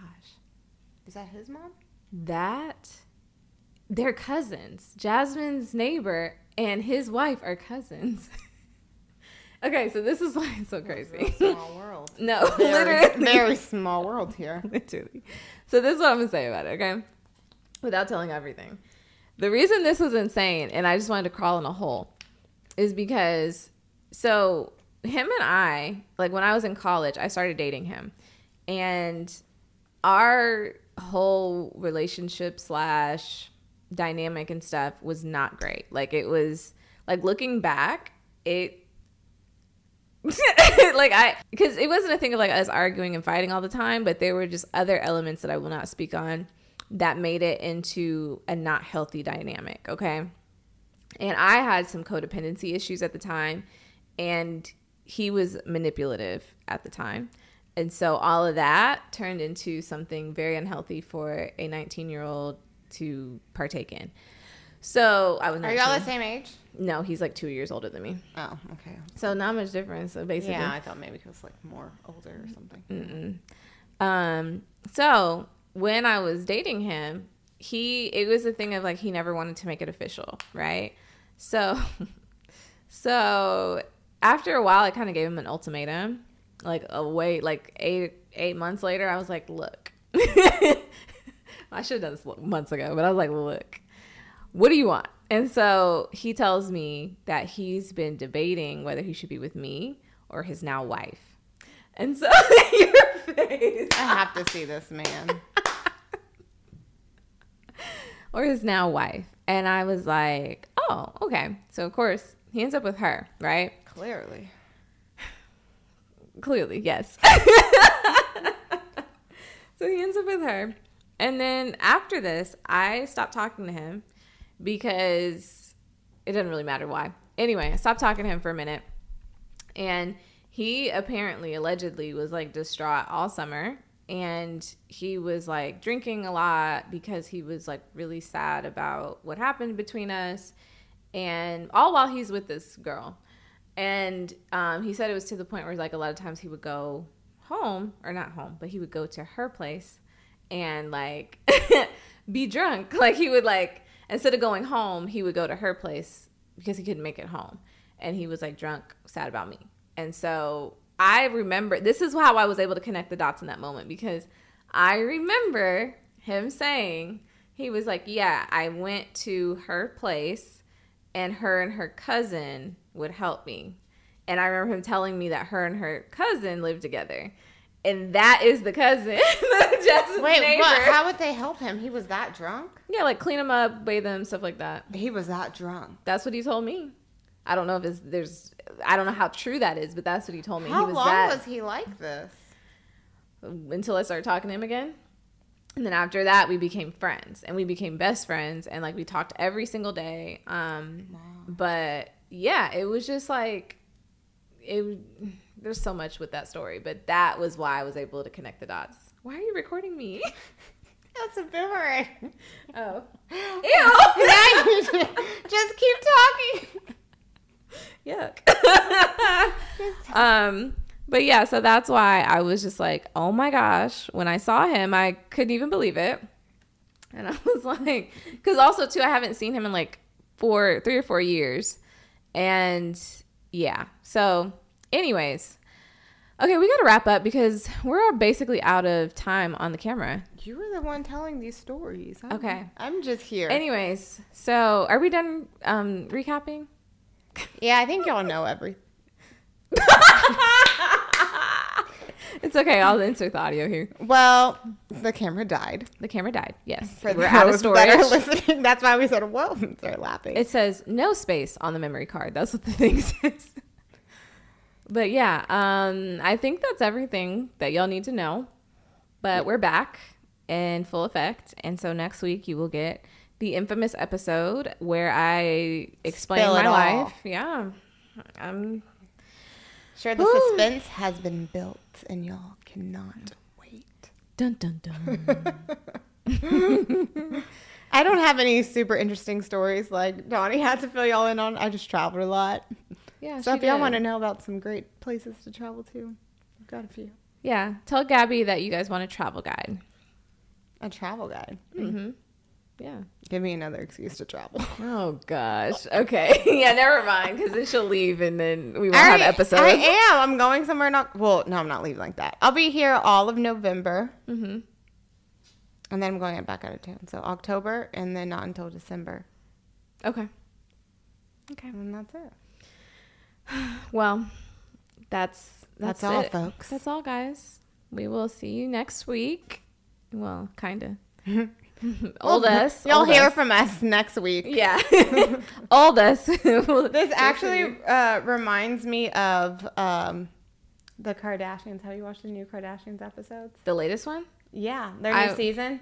Is that his mom? that they're cousins. Jasmine's neighbor and his wife are cousins. okay, so this is why it's so crazy. Small world. no, Very, literally. very small world here. Literally. So this is what I'm gonna say about it, okay? Without telling everything. The reason this was insane and I just wanted to crawl in a hole is because so him and I, like when I was in college, I started dating him. And our whole relationship slash dynamic and stuff was not great. Like it was like looking back, it like I because it wasn't a thing of like us arguing and fighting all the time, but there were just other elements that I will not speak on that made it into a not healthy dynamic, okay? And I had some codependency issues at the time and he was manipulative at the time. And so all of that turned into something very unhealthy for a 19-year-old to partake in. So I was Are y'all the same age? No, he's like 2 years older than me. Oh, okay. So not much difference. So basically, Yeah, I thought maybe he was like more older or something. Um, so when I was dating him, he it was a thing of like he never wanted to make it official, right? So so after a while I kind of gave him an ultimatum. Like a wait like 8 8 months later I was like, "Look." I should have done this months ago, but I was like, "Look. What do you want?" And so he tells me that he's been debating whether he should be with me or his now wife. And so your face. I have to see this man. or his now wife. And I was like, oh, okay. So, of course, he ends up with her, right? Clearly. Clearly, yes. so he ends up with her. And then after this, I stopped talking to him because it doesn't really matter why. Anyway, I stopped talking to him for a minute. And he apparently, allegedly, was like distraught all summer. And he was like drinking a lot because he was like really sad about what happened between us. And all while he's with this girl. And um, he said it was to the point where like a lot of times he would go home, or not home, but he would go to her place and like be drunk. Like he would like instead of going home, he would go to her place because he couldn't make it home. And he was like drunk, sad about me. And so I remember this is how I was able to connect the dots in that moment because I remember him saying he was like, "Yeah, I went to her place and her and her cousin would help me." And I remember him telling me that her and her cousin lived together. And that is the cousin, Wait, neighbor. what? How would they help him? He was that drunk? Yeah, like clean him up, bathe him, stuff like that. He was that drunk. That's what he told me. I don't know if it's there's I don't know how true that is, but that's what he told me. How he was long that was he like this? until I started talking to him again. And then after that, we became friends and we became best friends and like we talked every single day. Um but yeah, it was just like it there's so much with that story, but that was why I was able to connect the dots. Why are you recording me? That's a boomerang. oh. just, just keep talking. Yuck. um, but yeah, so that's why I was just like, oh my gosh, when I saw him, I couldn't even believe it. And I was like, because also too, I haven't seen him in like four, three or four years. And yeah, so anyways, okay, we got to wrap up because we're basically out of time on the camera. You were the one telling these stories. I'm, Okay. I'm just here. Anyways, so are we done um, recapping? yeah, I think y'all know everything. It's okay. I'll insert the audio here. Well, the camera died. The camera died. Yes. For We're out of those that are listening, that's why we said, "Whoa!" start laughing. It says no space on the memory card. That's what the thing says. But yeah, um, I think that's everything that y'all need to know. But we're back in full effect, and so next week you will get the infamous episode where I explain my all. life. Yeah, um, sure, the Whew. suspense has been built, and y'all cannot wait. dun dun dun. I don't have any super interesting stories like Doni had to fill y'all in on. I just traveled a lot. Yeah, So if y'all want to know about some great places to travel to, I've got a few. yeah, tell Gabby that you guys want a travel guide. A travel guide. Mm-hmm. Yeah. Give me another excuse to travel. Oh gosh. Okay. yeah. Never mind. Because then she'll leave, and then we won't I have episodes. I am. I'm going somewhere. Not well. No, I'm not leaving like that. I'll be here all of November, mm-hmm. and then I'm going back out of town. So October, and then not until December, Okay. Okay. and that's it. Well, that's that's, That's all, it. folks. That's all, guys. We will see you next week. Well, kind of. Old us. You'll old hear us. from us next week. Yeah. Old us. This actually uh, reminds me of um, the Kardashians. Have you watched the new Kardashians episodes? the latest one. Yeah, their new I- season.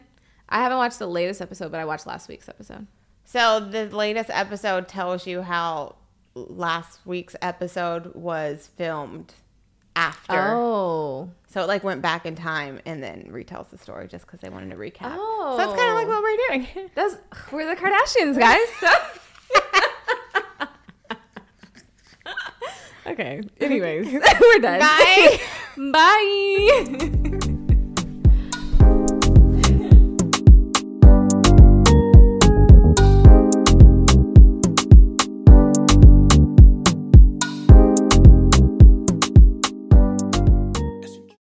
I haven't watched the latest episode, but I watched last week's episode. So the latest episode tells you how last week's episode was filmed after. Oh. So it like went back in time and then retells the story just because they wanted to recap. Oh. So it's kind of like what we're doing. That's we're the Kardashians, guys. So. okay. Anyways, we're done. Bye. Bye.